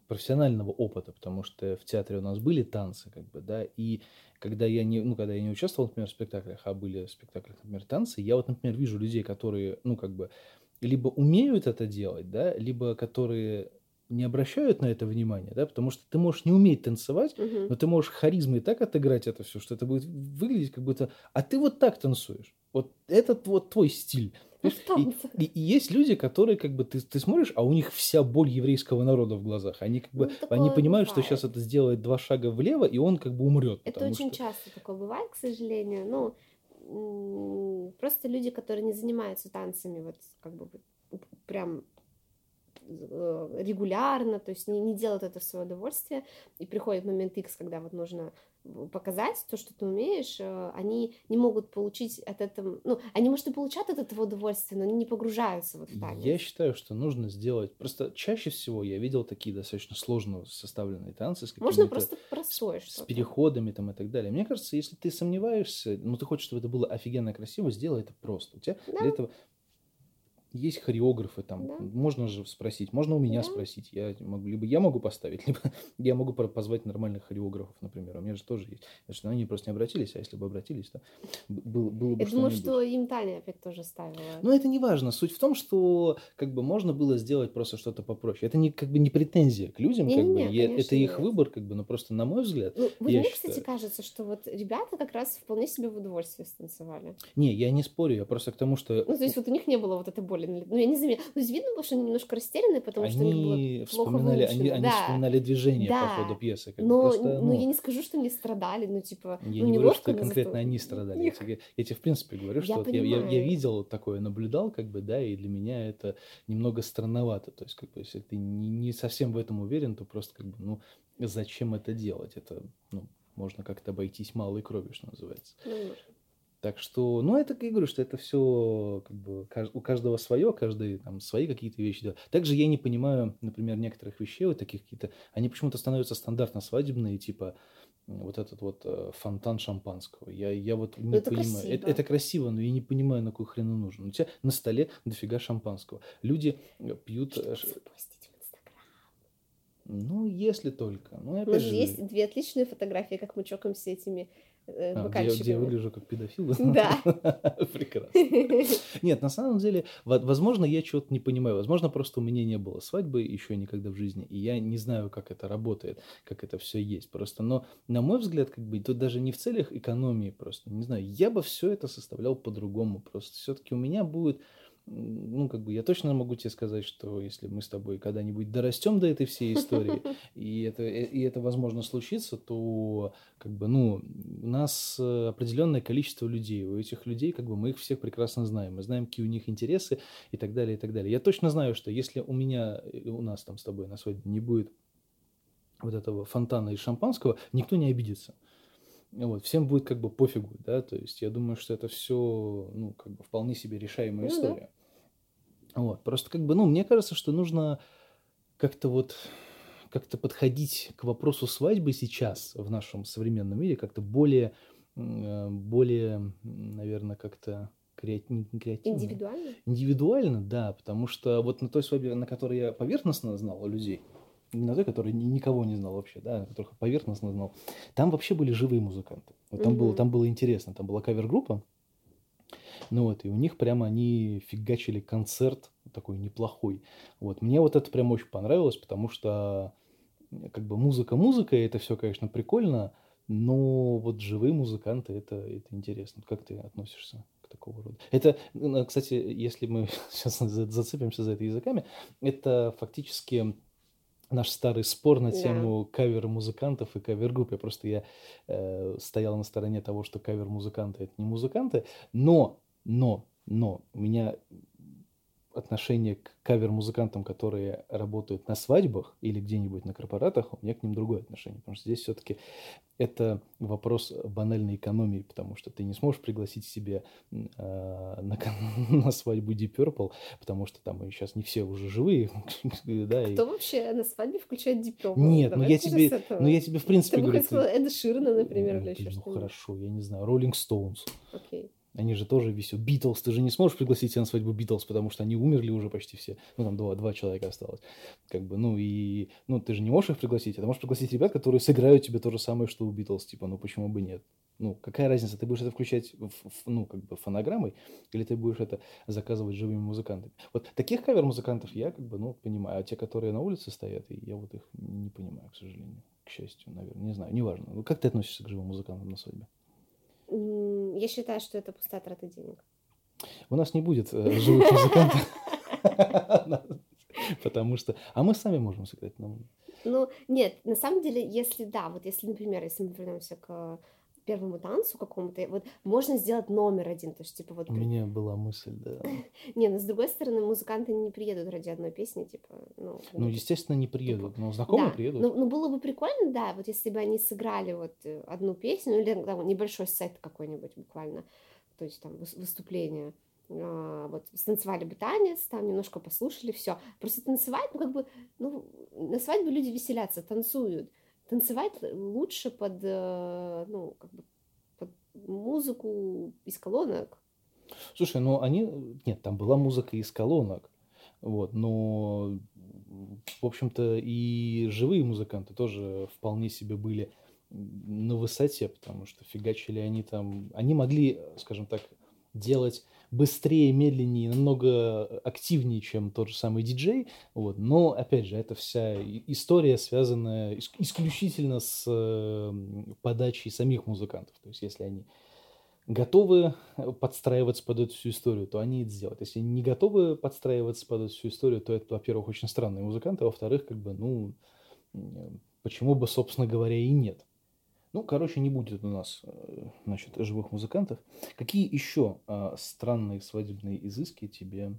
профессионального опыта, потому что в театре у нас были танцы, как бы, да, и когда я не, ну, когда я не участвовал, например, в спектаклях, а были в спектаклях, например, танцы, я вот, например, вижу людей, которые, ну, как бы, либо умеют это делать, да, либо которые не обращают на это внимания, да, потому что ты можешь не уметь танцевать, Мгм. но ты можешь харизмой так отыграть это все, что это будет выглядеть как будто... А ты вот так танцуешь. Вот этот вот твой стиль. Ну, в танцах. И, и есть люди, которые как бы ты, ты смотришь, а у них вся боль еврейского народа в глазах. Они как бы Ну, они понимают, что бывает. сейчас это сделает два шага влево, и он как бы умрет. Это очень что... часто такое бывает, к сожалению. Ну, просто люди, которые не занимаются танцами, вот как бы прям э, регулярно, то есть не, не делают это в свое удовольствие, и приходит момент X, когда вот нужно показать то, что ты умеешь, э, они не могут получить от этого, ну, они, может, и получают от этого удовольствие, но они не погружаются вот в танец. Я считаю, что нужно сделать... Просто чаще всего я видел такие достаточно сложно составленные танцы с Можно просто простое с что-то. переходами там и так далее. Мне кажется, если ты сомневаешься, ну ты хочешь, чтобы это было офигенно красиво, сделай это просто. У тебя Да. для этого есть хореографы там, Да. можно же спросить, можно у меня Да. спросить, я могу, либо я могу поставить, либо я могу позвать нормальных хореографов, например, у меня же тоже есть. Потому что они просто не обратились, а если бы обратились, то было, было бы Я думаю, что им Таня опять тоже ставила. Но это не важно. Суть в том, что как бы можно было сделать просто что-то попроще. Это не как бы не претензия к людям, как бы. Не-не-не, Я- это их нет. выбор, как бы, но просто на мой взгляд. Ну, вот я мне, кстати, считаю. кажется, что вот ребята как раз вполне себе в удовольствие станцевали. Не, я не спорю, я просто к тому, что Ну, то есть вот у них не было вот этой боли. Ли- Ну, я не заметила. Ну, то есть видно было, что они немножко растеряны, потому что у них они было плохо вспоминали, они, они да. вспоминали движение Да. по ходу пьесы. Как. Но, Просто, ну, ну, я не скажу, что они страдали, ну, типа, я ну, не говорю, что но конкретно зато- они страдали. Я тебе, я тебе в принципе говорю, что Я вот я, я, я видел такое, наблюдал, как бы, да, и для меня это немного странновато. То есть, как бы, если ты не, не совсем в этом уверен, то просто, как бы, ну, зачем это делать? Это, ну, можно как-то обойтись малой кровью, что называется. Ну. Так что, ну, это, я говорю, что это все, как бы, у каждого свое, каждый там свои какие-то вещи делает. Также я не понимаю, например, некоторых вещей, вот таких какие-то, они почему-то становятся стандартно свадебные, типа вот этот вот э, фонтан шампанского. Я, я вот не это понимаю. красиво. Это, это красиво, но я не понимаю, на какой хрен он нужен. У тебя на столе дофига шампанского. Люди э, пьют... э. Ну, если только. Ну, У опять нас же, есть две отличные фотографии, как мы чокаемся этими э, а, где, я- где я выгляжу как педофил. Да. Прекрасно. Нет, на самом деле, во- возможно, я чего-то не понимаю. Возможно, просто у меня не было свадьбы еще никогда в жизни, и я не знаю, как это работает, как это все есть. Просто, но на мой взгляд, как бы тут даже не в целях экономии, просто не знаю. Я бы все это составлял по-другому. Просто все-таки у меня будет ну, как бы я точно могу тебе сказать, что если мы с тобой когда-нибудь дорастем до этой всей истории, и это, э, и это возможно случится, то, как бы, ну, у нас э, определенное количество людей, у этих людей, как бы, мы их всех прекрасно знаем, мы знаем, какие у них интересы и так далее, и так далее. Я точно знаю, что если у меня, у нас там с тобой на свадьбе не будет вот этого фонтана из шампанского, никто не обидится. Вот, всем будет как бы пофигу, да, то есть я думаю, что это все, ну, как бы вполне себе решаемая ну, история. Да. Вот, просто как бы, ну, мне кажется, что нужно как-то вот как-то подходить к вопросу свадьбы сейчас в нашем современном мире как-то более, э, более, наверное, как-то креативно. Индивидуально? Индивидуально, да, потому что вот на той свадьбе, на которой я поверхностно знал людей, на той, который никого не знал вообще, да, которых поверхностно знал, там вообще были живые музыканты. Вот там, mm-hmm. было, там было интересно, там была кавер-группа, ну вот, и у них прямо они фигачили концерт такой неплохой. Вот, мне вот это прям очень понравилось, потому что как бы музыка-музыка, это все, конечно, прикольно, но вот живые музыканты, это, это интересно. Как ты относишься к такого рода? Это, кстати, если мы сейчас зацепимся за это языками, это фактически наш старый спор на тему да. кавера музыкантов и кавер-групп. Я просто я э, стоял на стороне того, что кавер-музыканты это не музыканты, но, но, но у меня отношение к кавер-музыкантам, которые работают на свадьбах или где-нибудь на корпоратах, у меня к ним другое отношение. Потому что здесь все-таки это вопрос банальной экономии, потому что ты не сможешь пригласить себе э, на, на свадьбу Deep Purple, потому что там сейчас не все уже живые. да, Кто и... вообще на свадьбе включает Deep Purple? Нет, ну я, тебе, ну я тебе в принципе ты говорю... Ты бы Эда Ширана, например, ну, или еще ну, что-нибудь. хорошо, я не знаю, Rolling Stones. Окей. Они же тоже висят. Битлз, ты же не сможешь пригласить себя на свадьбу Битлз, потому что они умерли уже почти все. Ну, там два, два человека осталось. Как бы, ну, и, ну, ты же не можешь их пригласить, а ты можешь пригласить ребят, которые сыграют тебе то же самое, что у Битлз. Типа, ну, почему бы нет? Ну, какая разница, ты будешь это включать, в, в, ну, как бы фонограммой, или ты будешь это заказывать живыми музыкантами? Вот таких кавер-музыкантов я, как бы, ну, понимаю, а те, которые на улице стоят, я вот их не понимаю, к сожалению, к счастью, наверное, не знаю, неважно. Ну, как ты относишься к живым музыкантам на свадьбе? Я считаю, что это пустая трата денег. У нас не будет э, живых музыкантов. Потому что... А мы сами можем сыграть на Ну, нет, на самом деле, если да, вот если, например, если мы вернемся к первому танцу какому-то, вот можно сделать номер один, то есть типа вот... У меня была мысль, да. не, но с другой стороны, музыканты не приедут ради одной песни, типа, ну... Ну, естественно, не приедут, но знакомые приедут. Ну, ну, было бы прикольно, да, вот если бы они сыграли вот э, одну песню, или небольшой сет какой-нибудь буквально, то есть там выступление, а, вот станцевали бы танец, там немножко послушали, все. Просто танцевать, ну как бы, ну на свадьбе люди веселятся, танцуют танцевать лучше под, э, ну, как бы под музыку из колонок. Слушай, ну они... Нет, там была музыка из колонок. Вот, но, в общем-то, и живые музыканты тоже вполне себе были на высоте, потому что фигачили они там... Они могли, скажем так, делать быстрее, медленнее, намного активнее, чем тот же самый диджей. Вот. Но, опять же, это вся история, связанная исключительно с подачей самих музыкантов. То есть, если они готовы подстраиваться под эту всю историю, то они это сделают. Если не готовы подстраиваться под эту всю историю, то это, во-первых, очень странные музыканты, а во-вторых, как бы, ну, почему бы, собственно говоря, и нет. Ну, короче, не будет у нас, э, значит, живых музыкантов. Какие еще а, странные свадебные изыски тебе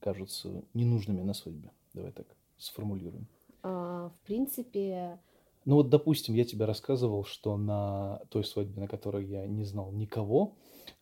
кажутся ненужными на свадьбе? Давай так сформулируем. А, в принципе... Ну вот, допустим, я тебе рассказывал, что на той свадьбе, на которой я не знал никого,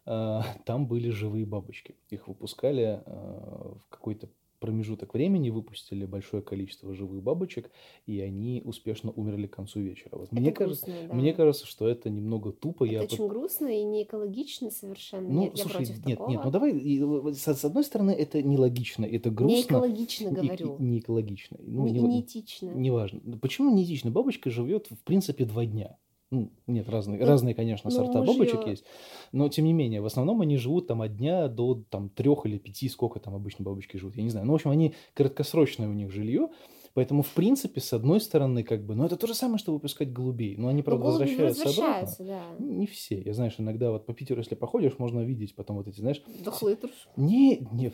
э, там были живые бабочки. Их выпускали э, в какой-то промежуток времени выпустили большое количество живых бабочек, и они успешно умерли к концу вечера. Вот это мне, грустно, кажется, да. мне кажется, что это немного тупо. Это я очень грустно и не экологично совершенно. Ну, нет, слушай, я против нет, такого. нет, ну давай, с, с одной стороны, это нелогично, это грустно. Не экологично, говорю. И, и, не экологично. Ну, не, не, не этично. Неважно. Почему не этично? Бабочка живет, в принципе, два дня. Ну, нет, разные, ну, разные, конечно, ну, сорта бабочек ее... есть. Но, тем не менее, в основном они живут там от дня до там, трех или пяти, сколько там обычно бабочки живут, я не знаю. Ну, в общем, они краткосрочное у них жилье, Поэтому, в принципе, с одной стороны, как бы, ну, это то же самое, что выпускать голубей. Но они, Ну, правда, голуби возвращаются обратно. возвращаются, да. Не все. Я, знаешь, иногда вот по Питеру, если походишь, можно видеть потом вот эти, знаешь, Дохлые туши. не, не,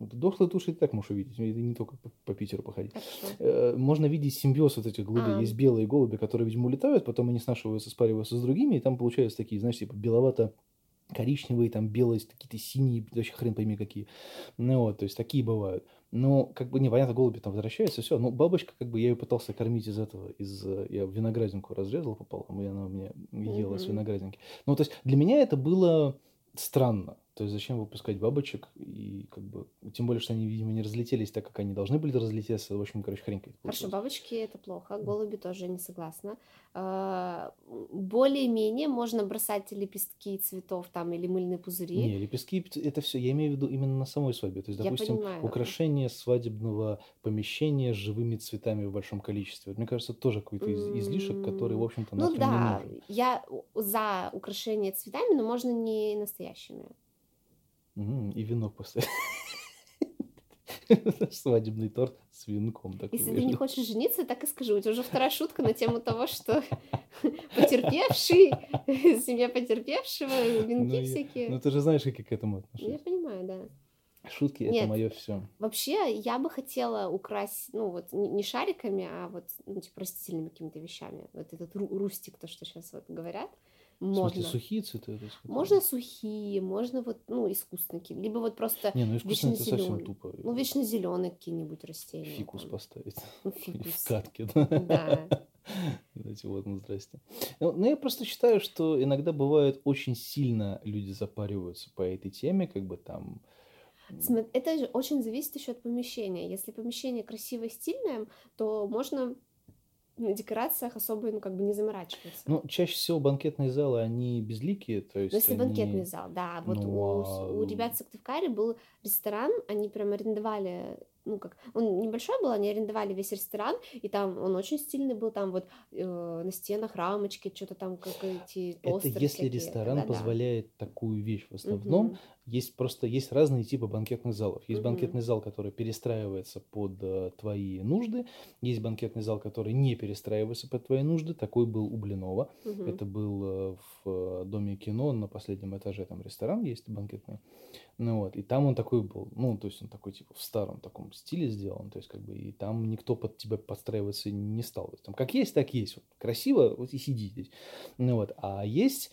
дохлые туши и так можешь увидеть, это не только по, по Питеру походить. Хорошо. Э, Можно видеть симбиоз вот этих голубей. А. Есть белые голуби, которые, видимо, улетают, потом они снашиваются, спариваются с другими, и там получаются такие, знаешь, типа беловато коричневые, там белые, какие-то синие, вообще хрен пойми какие. Ну вот, то есть такие бывают. Но, как бы, непонятно, голуби там возвращаются, все. Ну, бабочка, как бы, я ее пытался кормить из этого, из... э, Я виноградинку разрезал пополам, и она у меня ела с Мгм. виноградинки. Ну, то есть для меня это было странно. То есть зачем выпускать бабочек? И как бы, тем более, что они, видимо, не разлетелись так, как они должны были разлететься. В общем, короче, хрень какая-то Хорошо, бабочки это плохо, голуби тоже не согласна. А, Более-менее можно бросать лепестки цветов там или мыльные пузыри. Не, лепестки это все, я имею в виду именно на самой свадьбе. То есть, допустим, украшение свадебного помещения с живыми цветами в большом количестве. Вот мне кажется, тоже какой-то из- излишек, который, в общем-то, Ну да, не нужен. я за украшение цветами, но можно не настоящими. И венок поставить. Свадебный торт с венком. такой Если ты не хочешь жениться, так и скажу. У тебя уже вторая шутка на тему того, что потерпевший, семья потерпевшего, Ну, венки я- всякие. Ну, ты же знаешь, как я к этому Я отношусь. понимаю, да. Шутки — это Нет. мое все. Вообще, я бы хотела украсть, ну вот не шариками, а вот ну, типа растительными какими-то вещами. Вот этот ру- рустик, то, что сейчас вот говорят, В можно. смысле, сухие цветы? Можно сухие, можно вот, ну, искусственные, какие- либо вот просто, Не, ну искусственно это совсем тупо. ну, вечно зеленые какие-нибудь растения. Фикус там. поставить. Ну, В фикус. катке, да? Да. Знаете, вот, ну, здрасте. Ну, ну, я просто считаю, что иногда бывает очень сильно люди запариваются по этой теме, как бы там... Это же очень зависит еще от помещения. Если помещение красивое, стильное, то можно на декорациях особо, ну, как бы не заморачиваться. Ну, чаще всего банкетные залы, они безликие, то есть Но если они- банкетный зал, да. Вот Ну, у, а, у ребят в Сыктывкаре был ресторан, они прям арендовали, ну как, он небольшой был, они арендовали весь ресторан, и там он очень стильный был, там вот э, на стенах рамочки, что-то там как эти Это если всякие. ресторан Да-да. позволяет такую вещь. В основном Мгм. Есть просто есть разные типы банкетных залов. Есть Мгм. банкетный зал, который перестраивается под э, твои нужды. Есть банкетный зал, который не перестраивается под твои нужды. Такой был у Блинова. Мгм. Это был э, в э, доме кино на последнем этаже, там ресторан есть банкетный. Ну вот, и там он такой был, ну, то есть он такой, типа, в старом таком стиле сделан, то есть, как бы, и там никто под тебя подстраиваться не стал. Там как есть, так есть. Вот, красиво, вот и сиди здесь. Ну вот, а есть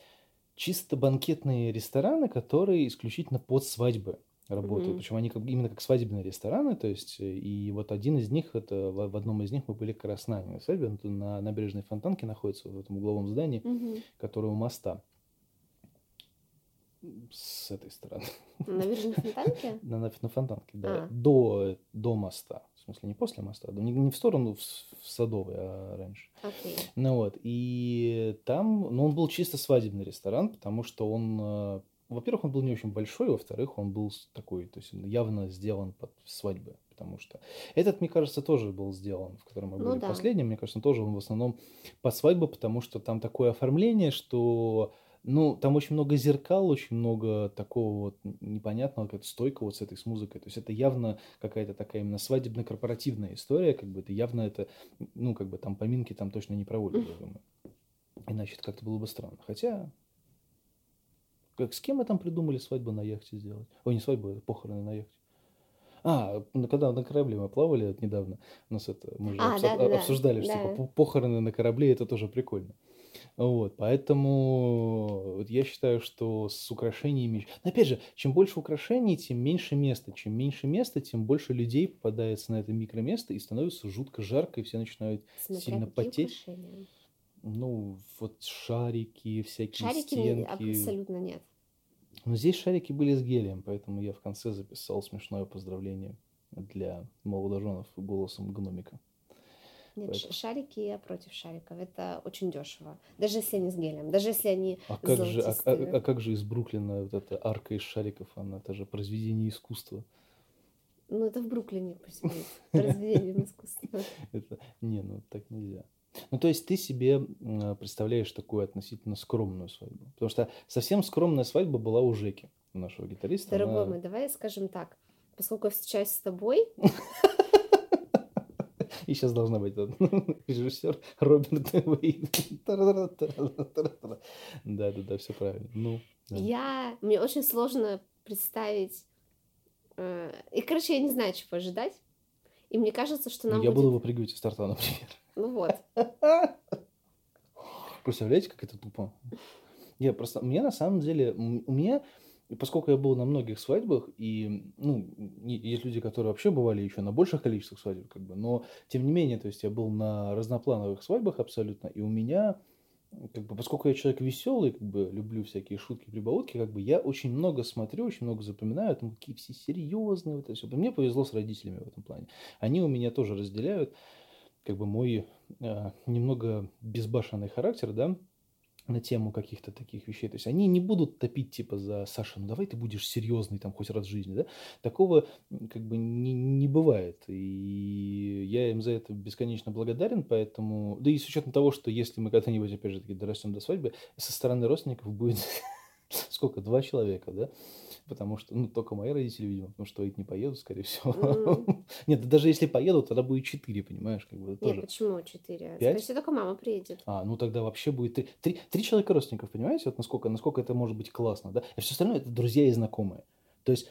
чисто банкетные рестораны, которые исключительно под свадьбы работают. Мгм. Причем они как, именно как свадебные рестораны, то есть, э, и вот один из них, это в, одном из них мы были как раз на свадьбе, на набережной Фонтанке находится, в этом угловом здании, Мгм. которое у моста. С этой стороны. На набережной Фонтанке? На, на, на Фонтанке, да. А. До, до моста. В смысле, не после моста, не, не в сторону в, в Садовой, а раньше. Окей. Ну вот, и там, ну, он был чисто свадебный ресторан, потому что он, э, во-первых, он был не очень большой, во-вторых, он был такой, то есть он явно сделан под свадьбы, потому что этот, мне кажется, тоже был сделан, в котором мы Ну были да. последним, мне кажется, тоже он в основном под свадьбу, потому что там такое оформление, что ну, там очень много зеркал, очень много такого вот непонятного, какая-то стойка вот с этой с музыкой. То есть это явно какая-то такая именно свадебно-корпоративная история, как бы это явно это, ну, как бы там поминки там точно не проводят, я думаю. Иначе это как-то было бы странно. Хотя, как, с кем мы там придумали свадьбу на яхте сделать? Ой, не свадьбу, это похороны на яхте. А, ну, когда на корабле мы плавали недавно, у нас это, мы же А, обсу- да-да-да, обсуждали, что да. типа, по- похороны на корабле это тоже прикольно. Вот, поэтому вот я считаю, что с украшениями... Но опять же, чем больше украшений, тем меньше места. Чем меньше места, тем больше людей попадается на это микроместо и становится жутко жарко, и все начинают Смотря сильно потеть. украшения. Ну, вот шарики, всякие Шарики стенки. абсолютно нет. Но здесь шарики были с гелием, поэтому я в конце записал смешное поздравление для молодоженов голосом гномика. Нет, Поэтому- шарики я против шариков. Это очень дешево. Даже если они с гелем. Даже если они А как, же, а, а- а как же из Бруклина вот эта арка из шариков, она это же произведение искусства. Ну, это в Бруклине пусть будет. Произведение искусства. Это, не, ну так нельзя. Ну, то есть ты себе представляешь такую относительно скромную свадьбу. Потому что совсем скромная свадьба была у Жеки, у нашего гитариста. Дорогой Она- мой, давай скажем так. Поскольку я встречаюсь с тобой, И сейчас должна быть режиссер Робин Да, да, да, все правильно. Ну, я... Мне очень сложно представить... Э, и, короче, я не знаю, чего ожидать. И мне кажется, что нам Я буду выпрыгивать из старта, например. Ну вот. Представляете, как это тупо? Я просто, меня на самом деле, у меня, поскольку я был на многих свадьбах, и, ну, есть люди, которые вообще бывали еще на больших количествах свадеб, как бы, но, тем не менее, то есть я был на разноплановых свадьбах абсолютно, и у меня, как бы, поскольку я человек веселый, как бы, люблю всякие шутки, прибаутки, как бы, я очень много смотрю, очень много запоминаю, там, какие все серьезные, вот это все. Мне повезло с родителями в этом плане. Они у меня тоже разделяют, как бы, мой э, немного безбашенный характер, да, на тему каких-то таких вещей. То есть они не будут топить типа за Саша, ну давай ты будешь серьезный там хоть раз в жизни, да? Такого как бы не, не бывает. И я им за это бесконечно благодарен, поэтому... Да и с учетом того, что если мы когда-нибудь, опять же таки, дорастем до свадьбы, со стороны родственников будет сколько? Два человека, да? Потому что, ну, только мои родители, видимо, потому что ведь не поедут, скорее всего. Mm. Нет, даже если поедут, тогда будет четыре, понимаешь, как бы Нет, тоже. почему четыре? Пять? Скорее всего, только мама приедет. А, ну тогда вообще будет три, три, три человека родственников, понимаете, вот насколько, насколько это может быть классно, да? А все остальное это друзья и знакомые. То есть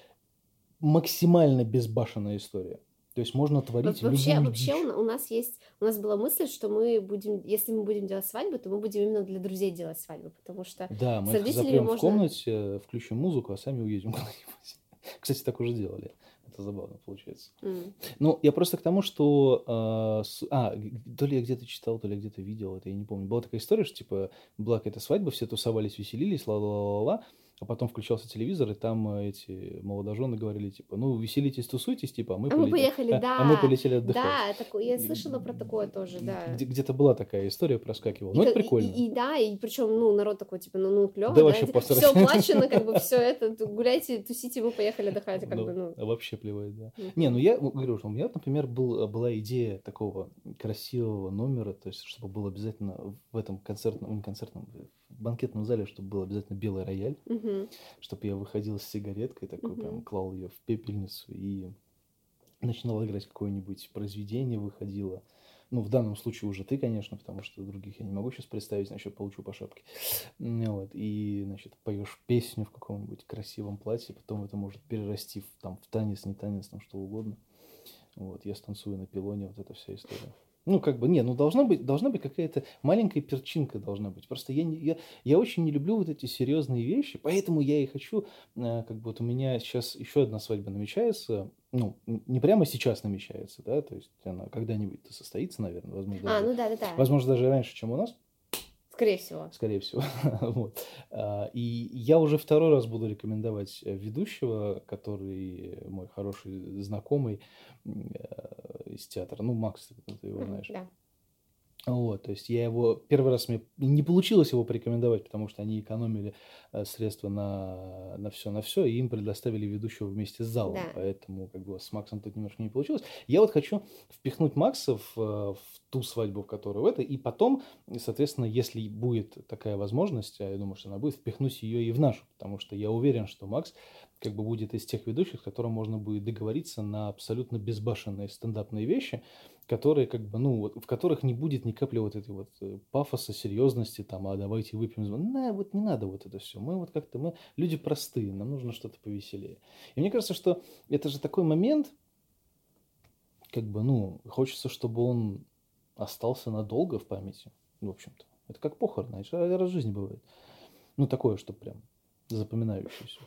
максимально безбашенная история. То есть можно творить вообще, вообще дичь. у нас есть, у нас была мысль, что мы будем, если мы будем делать свадьбу, то мы будем именно для друзей делать свадьбу, потому что Да, мы с родителями запрем в можно... комнате, включим музыку, а сами уедем куда-нибудь. Кстати, так уже делали. Это забавно получается. М. Ну, я просто к тому, что... а, с- А, то ли я где-то читал, то ли я где-то видел, это я не помню. Была такая история, что, типа, была какая-то свадьба, все тусовались, веселились, ла-ла-ла-ла, а потом включался телевизор, и там э, эти молодожены говорили, типа, ну, веселитесь, тусуйтесь, типа, а мы, А мы полетели- поехали, а- а мы да. полетели отдыхать. Да, такое, я слышала про такое тоже, да. Где- Где-то была такая история, проскакивала. Ну, это прикольно. И, и да, и причем, ну, народ такой, типа, ну, ну, клево, Да вообще похер. все оплачено, как бы все это, гуляйте, тусите, мы поехали отдыхать, как Ну, бы, ну. Вообще плевать, да. Не, ну я говорю, что у меня, например, был, была идея такого красивого номера, то есть, чтобы был обязательно в этом концертном, не концертном, в банкетном зале, чтобы был обязательно белый рояль, Мгм. чтобы я выходил с сигареткой, такой прям Мгм. клал ее в пепельницу и начинал играть какое-нибудь произведение, выходило. Ну, в данном случае уже ты, конечно, потому что других я не могу сейчас представить, значит, получу по шапке. Вот, и, значит, поешь песню в каком-нибудь красивом платье, потом это может перерасти в, там, в танец, не танец, там что угодно. Вот, я станцую на пилоне, вот эта вся история. Ну, как бы, не, ну, должна быть, должна быть какая-то маленькая перчинка должна быть. Просто я, не, я, я очень не люблю вот эти серьезные вещи, поэтому я и хочу, э, как бы, вот у меня сейчас еще одна свадьба намечается, ну, не прямо сейчас намечается, да, то есть она когда-нибудь состоится, наверное, возможно, А, даже, ну да, да, да, возможно, даже раньше, чем у нас, скорее всего. скорее всего. вот. А, И я уже второй раз буду рекомендовать э, ведущего, который мой хороший знакомый э, из театра. Ну, Макс, ты его знаешь. Да. Вот, то есть я его первый раз мне не получилось его порекомендовать, потому что они экономили э, средства на, на все, на все, и им предоставили ведущего вместе с залом, Да. поэтому как бы с Максом тут немножко не получилось. Я вот хочу впихнуть Макса в, э, в ту свадьбу, в которую в это, и потом, соответственно, если будет такая возможность, а я думаю, что она будет, впихнуть ее и в нашу, потому что я уверен, что Макс как бы будет из тех ведущих, с которым можно будет договориться на абсолютно безбашенные стендапные вещи, которые как бы, ну, вот, в которых не будет ни капли вот этой вот э, пафоса, серьезности, там, а давайте выпьем. за-». На, вот не надо вот это все. Мы вот как-то, мы люди простые, нам нужно что-то повеселее. И мне кажется, что это же такой момент, как бы, ну, хочется, чтобы он остался надолго в памяти, в общем-то. Это как похороны, это раз в жизни бывает. Ну, такое, что прям запоминающееся.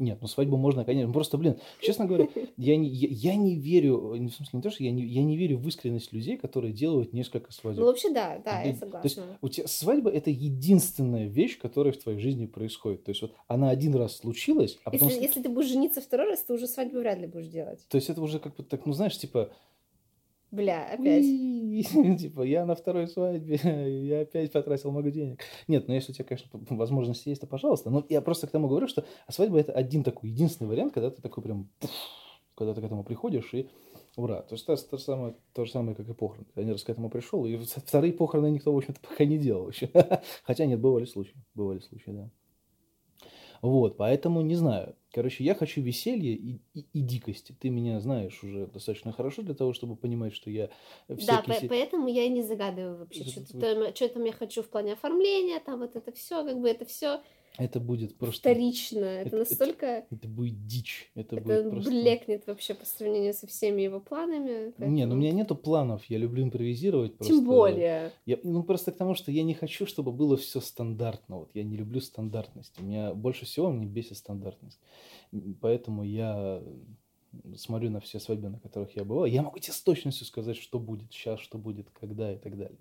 Нет, ну свадьбу можно, конечно. Просто, блин, честно говоря, я не, я, я не верю, не в смысле не то, что я не, я не верю в искренность людей, которые делают несколько свадеб. Ну, вообще, да, да, я Блин, То есть согласна. у тебя свадьба это единственная вещь, которая в твоей жизни происходит. То есть вот она один раз случилась, а потом... Если, если ты будешь жениться второй раз, ты уже свадьбу вряд ли будешь делать. То есть это уже как бы так, ну знаешь, типа... Бля, опять. «Уи», Типа, я на второй свадьбе, я опять потратил много денег. Нет, ну если у тебя, конечно, возможность есть, то пожалуйста. Но я просто к тому говорю, что свадьба это один такой, единственный вариант, когда ты такой прям, когда ты к этому приходишь и ура. То есть то, то, же самое, то же самое, как и похороны. Я раз к этому пришел, и вторые похороны никто, в общем-то, пока не делал еще. Хотя нет, бывали случаи, бывали случаи, да. Вот, поэтому не знаю. Короче, я хочу веселья и, и, и дикости. Ты меня знаешь уже достаточно хорошо для того, чтобы понимать, что я Да, по- поэтому я и не загадываю вообще, что, там, что там я хочу в плане оформления, там вот это все, как бы это все Это будет просто... вторично. Это, это- настолько... Это будет дичь. Это, Это, будет просто... блекнет вообще по сравнению со всеми его планами. Не, ну поэтому- у меня нету планов, я люблю импровизировать. Просто... Тем более. Я, ну, просто к тому, что я не хочу, чтобы было все стандартно. Вот я не люблю стандартность. У меня больше всего мне бесит стандартность. Поэтому я смотрю на все свадьбы, на которых я бывал. Я могу тебе с точностью сказать, что будет сейчас, что будет, когда и так далее.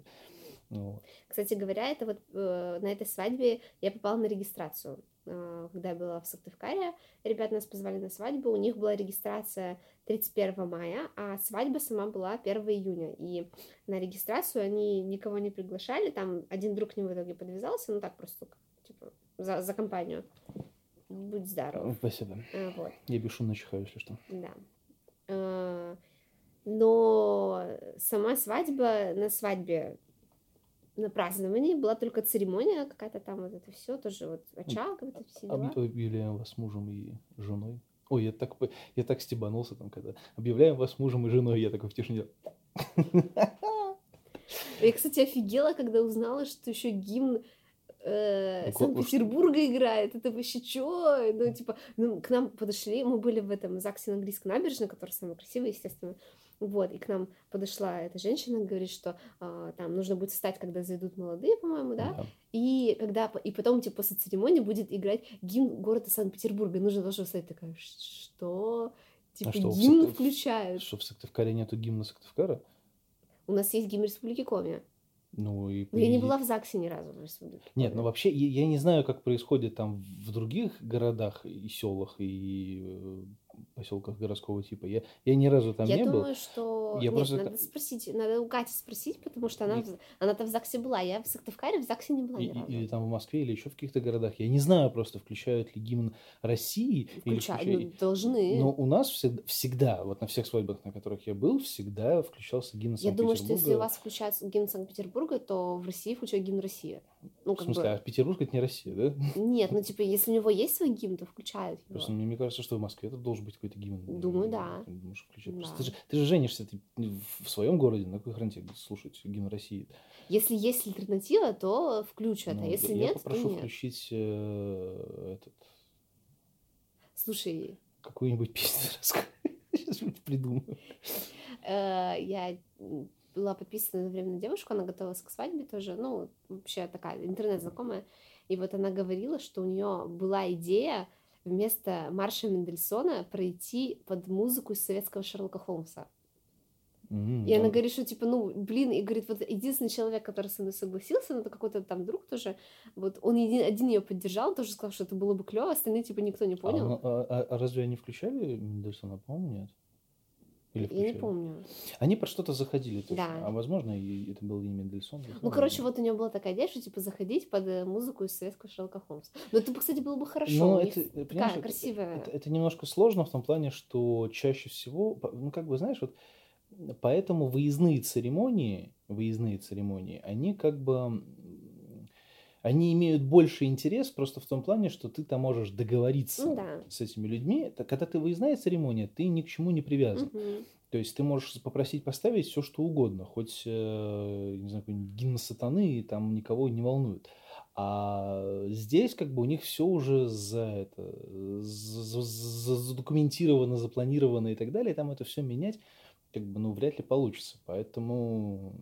Ну. Кстати говоря, это вот э, на этой свадьбе я попала на регистрацию. Э, когда я была в Сыктывкаре, ребят нас позвали на свадьбу, у них была регистрация 31 мая, а свадьба сама была 1 июня. И на регистрацию они никого не приглашали, там один друг к ним в итоге подвязался, ну так просто, типа, за, за компанию. Будь здоров. Спасибо. Э, Вот. Я бесшумно чихаю, если что. Да. Э, Но сама свадьба на свадьбе на праздновании была только церемония какая-то там вот это все тоже вот очаг вот эти все дела. Об- Объявляем вас мужем и женой. Ой, я так, я так стебанулся там, когда объявляем вас мужем и женой, я такой в тишине. Я, кстати, офигела, когда узнала, что еще гимн э, Санкт-Петербурга играет. Это вообще чё? Ну, типа, ну, к нам подошли, мы были в этом ЗАГСе на английской набережной, который самый красивый, естественно. Вот, и к нам подошла эта женщина, говорит, что а, там нужно будет встать, когда зайдут молодые, по-моему, да? Да. И когда и потом, типа, после церемонии будет играть гимн города Санкт-Петербурга. Нужно тоже встать такая, «Ш- что? Типа, что, в гимн Сыктыв- включают. Что в Сыктывкаре нету гимна Сыктывкара? У нас есть гимн Республики Коми. Ну и... Но я не была в ЗАГСе ни разу в Республике Нет, ну вообще я, я не знаю, как происходит там в других городах и селах и э, поселках городского типа. Я, я ни разу там я не думаю, был. что... Я Нет, просто надо спросить, надо у Кати спросить, потому что она, И- в- она-то в ЗАГСе была. Я в Сыктывкаре в ЗАГСе не была И- ни разу. или там в Москве, или еще в каких-то городах. Я не знаю просто, включают ли гимн России. или Включают, включа- ну, должны. Но у нас всегда, всегда, вот на всех свадьбах, на которых я был, всегда включался гимн я думаю, что если у Санкт-Петербурга. вас включают гимн Санкт-Петербурга, то в России включают гимн России. Ну, В как смысле, бы... а Петербург это не Россия, да? Нет, ну, типа, если у него есть свой гимн, то включают его. Просто мне, мне кажется, что в Москве это должен быть какой-то гимн. Думаю, да. Ты можешь включать. Да. ты, же, ты же женишься ты в, в своем городе, на какой хрен тебе слушать гимн России? Если есть альтернатива, то включат, а Ну, если я, нет, то попрошу нет. включить э, этот, Слушай, какую-нибудь песню. Сейчас придумаю. Э, я была подписана на время на девушку, она готовилась к свадьбе тоже, ну, вообще такая интернет-знакомая, и вот она говорила, что у нее была идея вместо марша Мендельсона пройти под музыку из советского Шерлока Холмса. М, И она говорит, что типа, ну, блин, и говорит, вот единственный человек, который со мной согласился, ну, это какой-то там друг тоже, вот он един, один ее поддержал, тоже сказал, что это было бы клево, остальные типа никто не А, понял. ну, а- а- а разве они включали Мендельсона? По-моему, нет. Или Я не помню. Они про что-то заходили точно. Да. А возможно, и это был не Мендельсон. Ну, короче, вот у нее была такая идея, что типа заходить под э, музыку из советского Шерлока Холмса. Но это, кстати, было бы хорошо. Ну, это, э, такая это- красивая. Это, это немножко сложно в том плане, что чаще всего, ну, как бы, знаешь, вот поэтому выездные церемонии, выездные церемонии, они как бы, они имеют больше интерес просто в том плане, что ты там можешь договориться Ну да. с этими людьми. Это Когда ты выездная церемония, ты ни к чему не привязан. Мгм. То есть ты можешь попросить поставить все, что угодно, хоть, э, не знаю, какой-нибудь гимн сатаны, и там никого не волнует. А здесь как бы у них все уже за это, за- за- за- задокументировано, запланировано и так далее, и там это все менять как бы, ну, вряд ли получится. Поэтому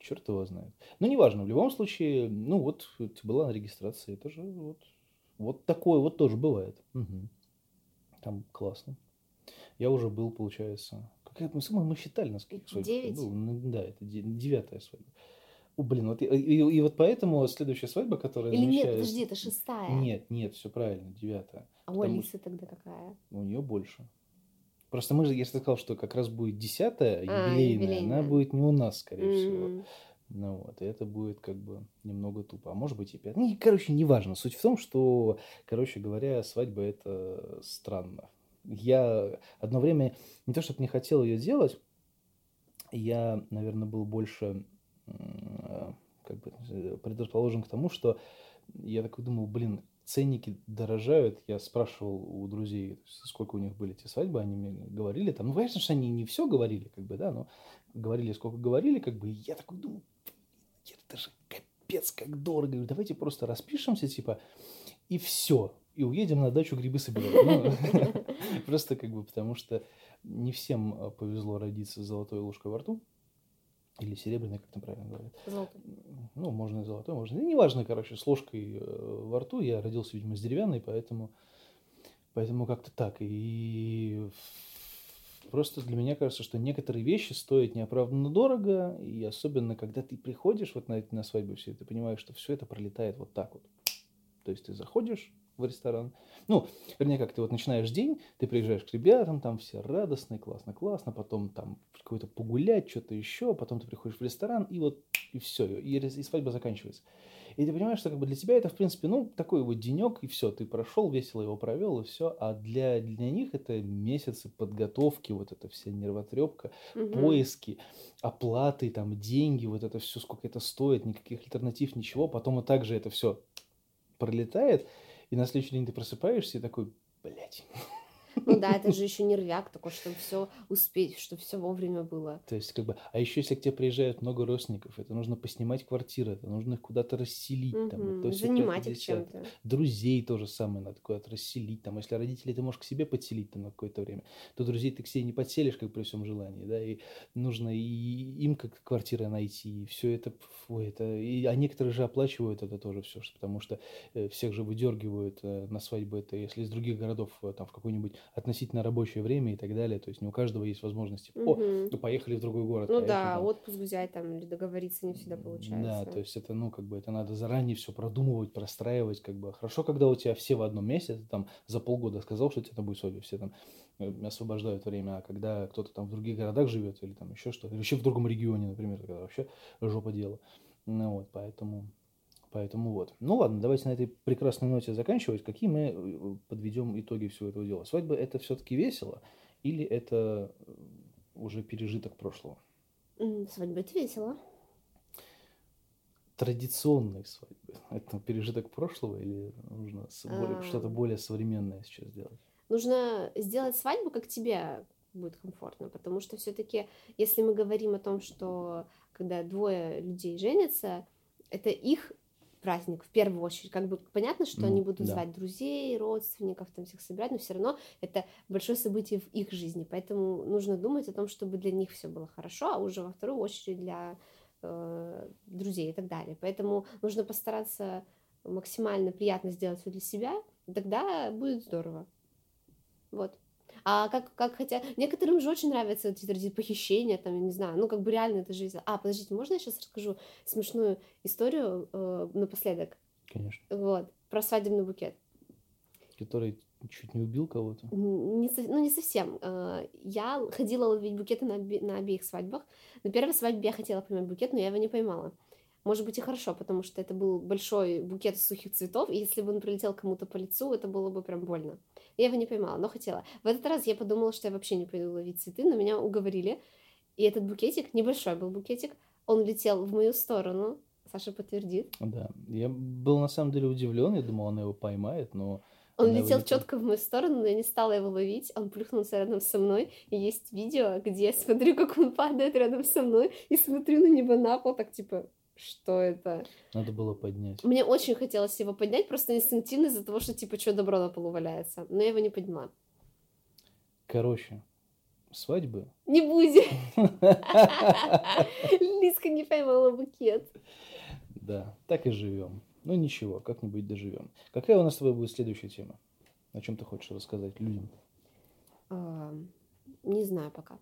черт его знает. Ну, неважно, в любом случае, ну, вот была на регистрации, это же вот, вот такое вот тоже бывает. Мгм. Там классно. Я уже был, получается. Какая мы, мы, мы считали, на сколько свадьбах я Девять? Ну, Да, это де- девятая свадьба. О, блин, вот и, и- и вот поэтому следующая свадьба, которая Или нет, намечается- подожди, это шестая. Нет, нет, все правильно, девятая. А у Алисы тогда какая? У нее больше. Просто мы же, я же сказал, что как раз будет десятая, А, юбилейная, она будет не у нас, скорее всего. М. Ну вот, и это будет как бы немного тупо. А может быть и пять. Ну, и, короче, неважно. Суть в том, что, короче говоря, свадьба это странно. Я одно время не то чтобы не хотел ее делать, я, наверное, был больше э, как бы предрасположен к тому, что я такой думал, блин, ценники дорожают. Я спрашивал у друзей, сколько у них были эти свадьбы, они мне говорили там, ну, конечно, что они не все говорили, как бы, да, но говорили, сколько говорили, как бы, и я такой думаю, это же капец, как дорого. Давайте просто распишемся, типа, и все, и уедем на дачу грибы собирать. Ну, просто как бы, потому что не всем э, повезло родиться с золотой ложкой во рту. Или серебряной, как там правильно говорят. Золотой. Ну, можно и золотой, можно. И неважно, короче, с ложкой э, во рту. Я родился, видимо, с деревянной, поэтому, поэтому как-то так. И просто для меня кажется, что некоторые вещи стоят неоправданно дорого, и особенно, когда ты приходишь вот на, на свадьбу все, ты понимаешь, что все это пролетает вот так вот. То есть ты заходишь, в ресторан. Ну, вернее, как ты вот начинаешь день, ты приезжаешь к ребятам, там все радостные, классно, классно, потом там какой-то погулять, что-то еще, потом ты приходишь в ресторан, и вот, и все, и, и свадьба заканчивается. И ты понимаешь, что как бы для тебя это, в принципе, ну, такой вот денек, и все, ты прошел, весело его провел, и все. А для, для них это месяцы подготовки, вот эта вся нервотрепка, угу. поиски, оплаты, там, деньги, вот это все, сколько это стоит, никаких альтернатив, ничего. Потом и также это все пролетает, и на следующий день ты просыпаешься и такой, блядь, ну да, это же еще нервяк такой, чтобы все успеть, чтобы все вовремя было. То есть, как бы, а еще если к тебе приезжает много родственников, это нужно поснимать квартиры, это нужно их куда-то расселить. Угу, там, то занимать их чем-то. Друзей тоже самое надо куда-то расселить. Там, если родителей ты можешь к себе подселить там, на какое-то время, то друзей ты к себе не подселишь, как при всем желании, да, и нужно и им как квартиры найти, и все это, фу, это, и, а некоторые же оплачивают это тоже все, потому что э, всех же выдергивают э, на свадьбу это, если из других городов, э, там, в какой-нибудь относительно рабочее время и так далее. То есть не у каждого есть возможность, типа, о, ну поехали в другой город. Ну поехали, да, там. отпуск взять там или договориться не всегда получается. Да, то есть это, ну, как бы, это надо заранее все продумывать, простраивать, как бы. Хорошо, когда у тебя все в одном месте, ты там за полгода сказал, что у тебя будет свадьба, все там э, освобождают время, а когда кто-то там в других городах живет или там еще что-то, или еще в другом регионе, например, когда вообще жопа дела. Ну вот, поэтому Поэтому вот. Ну ладно, давайте на этой прекрасной ноте заканчивать. Какие мы э, подведем итоги всего этого дела? Свадьба это все-таки весело или это э, уже пережиток прошлого? Свадьба это весело. Традиционные свадьбы. Это пережиток прошлого или нужно а... что-то более современное сейчас сделать? Нужно сделать свадьбу, как тебе будет комфортно, потому что все-таки, если мы говорим о том, что когда двое людей женятся, это их праздник в первую очередь. Как бы понятно, что mm, они будут да. звать друзей, родственников, там всех собирать, но все равно это большое событие в их жизни. Поэтому нужно думать о том, чтобы для них все было хорошо, а уже во вторую очередь для э, друзей и так далее. Поэтому нужно постараться максимально приятно сделать все для себя, тогда будет здорово. Вот. А как, как хотя... Некоторым же очень нравятся эти традиции похищения, там, я не знаю, ну, как бы реально это же... А, подождите, можно я сейчас расскажу смешную историю э, напоследок? Конечно. Вот, про свадебный букет. Который чуть не убил кого-то? Не, ну, не совсем. Э, я ходила ловить букеты на, на обеих свадьбах. На первой свадьбе я хотела поймать букет, но я его не поймала. Может быть и хорошо, потому что это был большой букет сухих цветов, и если бы он прилетел кому-то по лицу, это было бы прям больно. Я его не поймала, но хотела. В этот раз я подумала, что я вообще не пойду ловить цветы, но меня уговорили. И этот букетик, небольшой был букетик, он летел в мою сторону. Саша подтвердит. Да, я был на самом деле удивлен, я думал, она его поймает, но он летел четко в мою сторону, но я не стала его ловить. Он плюхнулся рядом со мной. И есть видео, где я смотрю, как он падает рядом со мной, и смотрю на него на пол, так типа, что это. Надо было поднять. Мне очень хотелось его поднять, просто инстинктивно из-за того, что типа что добро на полу валяется. Но я его не подняла. Короче, свадьбы. Не будет. Лиска не поймала букет. Да, так и живем. Ну ничего, как-нибудь доживем. Какая у нас с тобой будет следующая тема? О чем ты хочешь рассказать людям? Не знаю пока.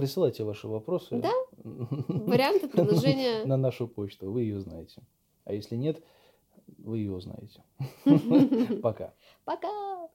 Присылайте ваши вопросы. Да? Варианты, предложения. На нашу почту. Вы ее знаете. А если нет, вы ее знаете. Пока. Пока.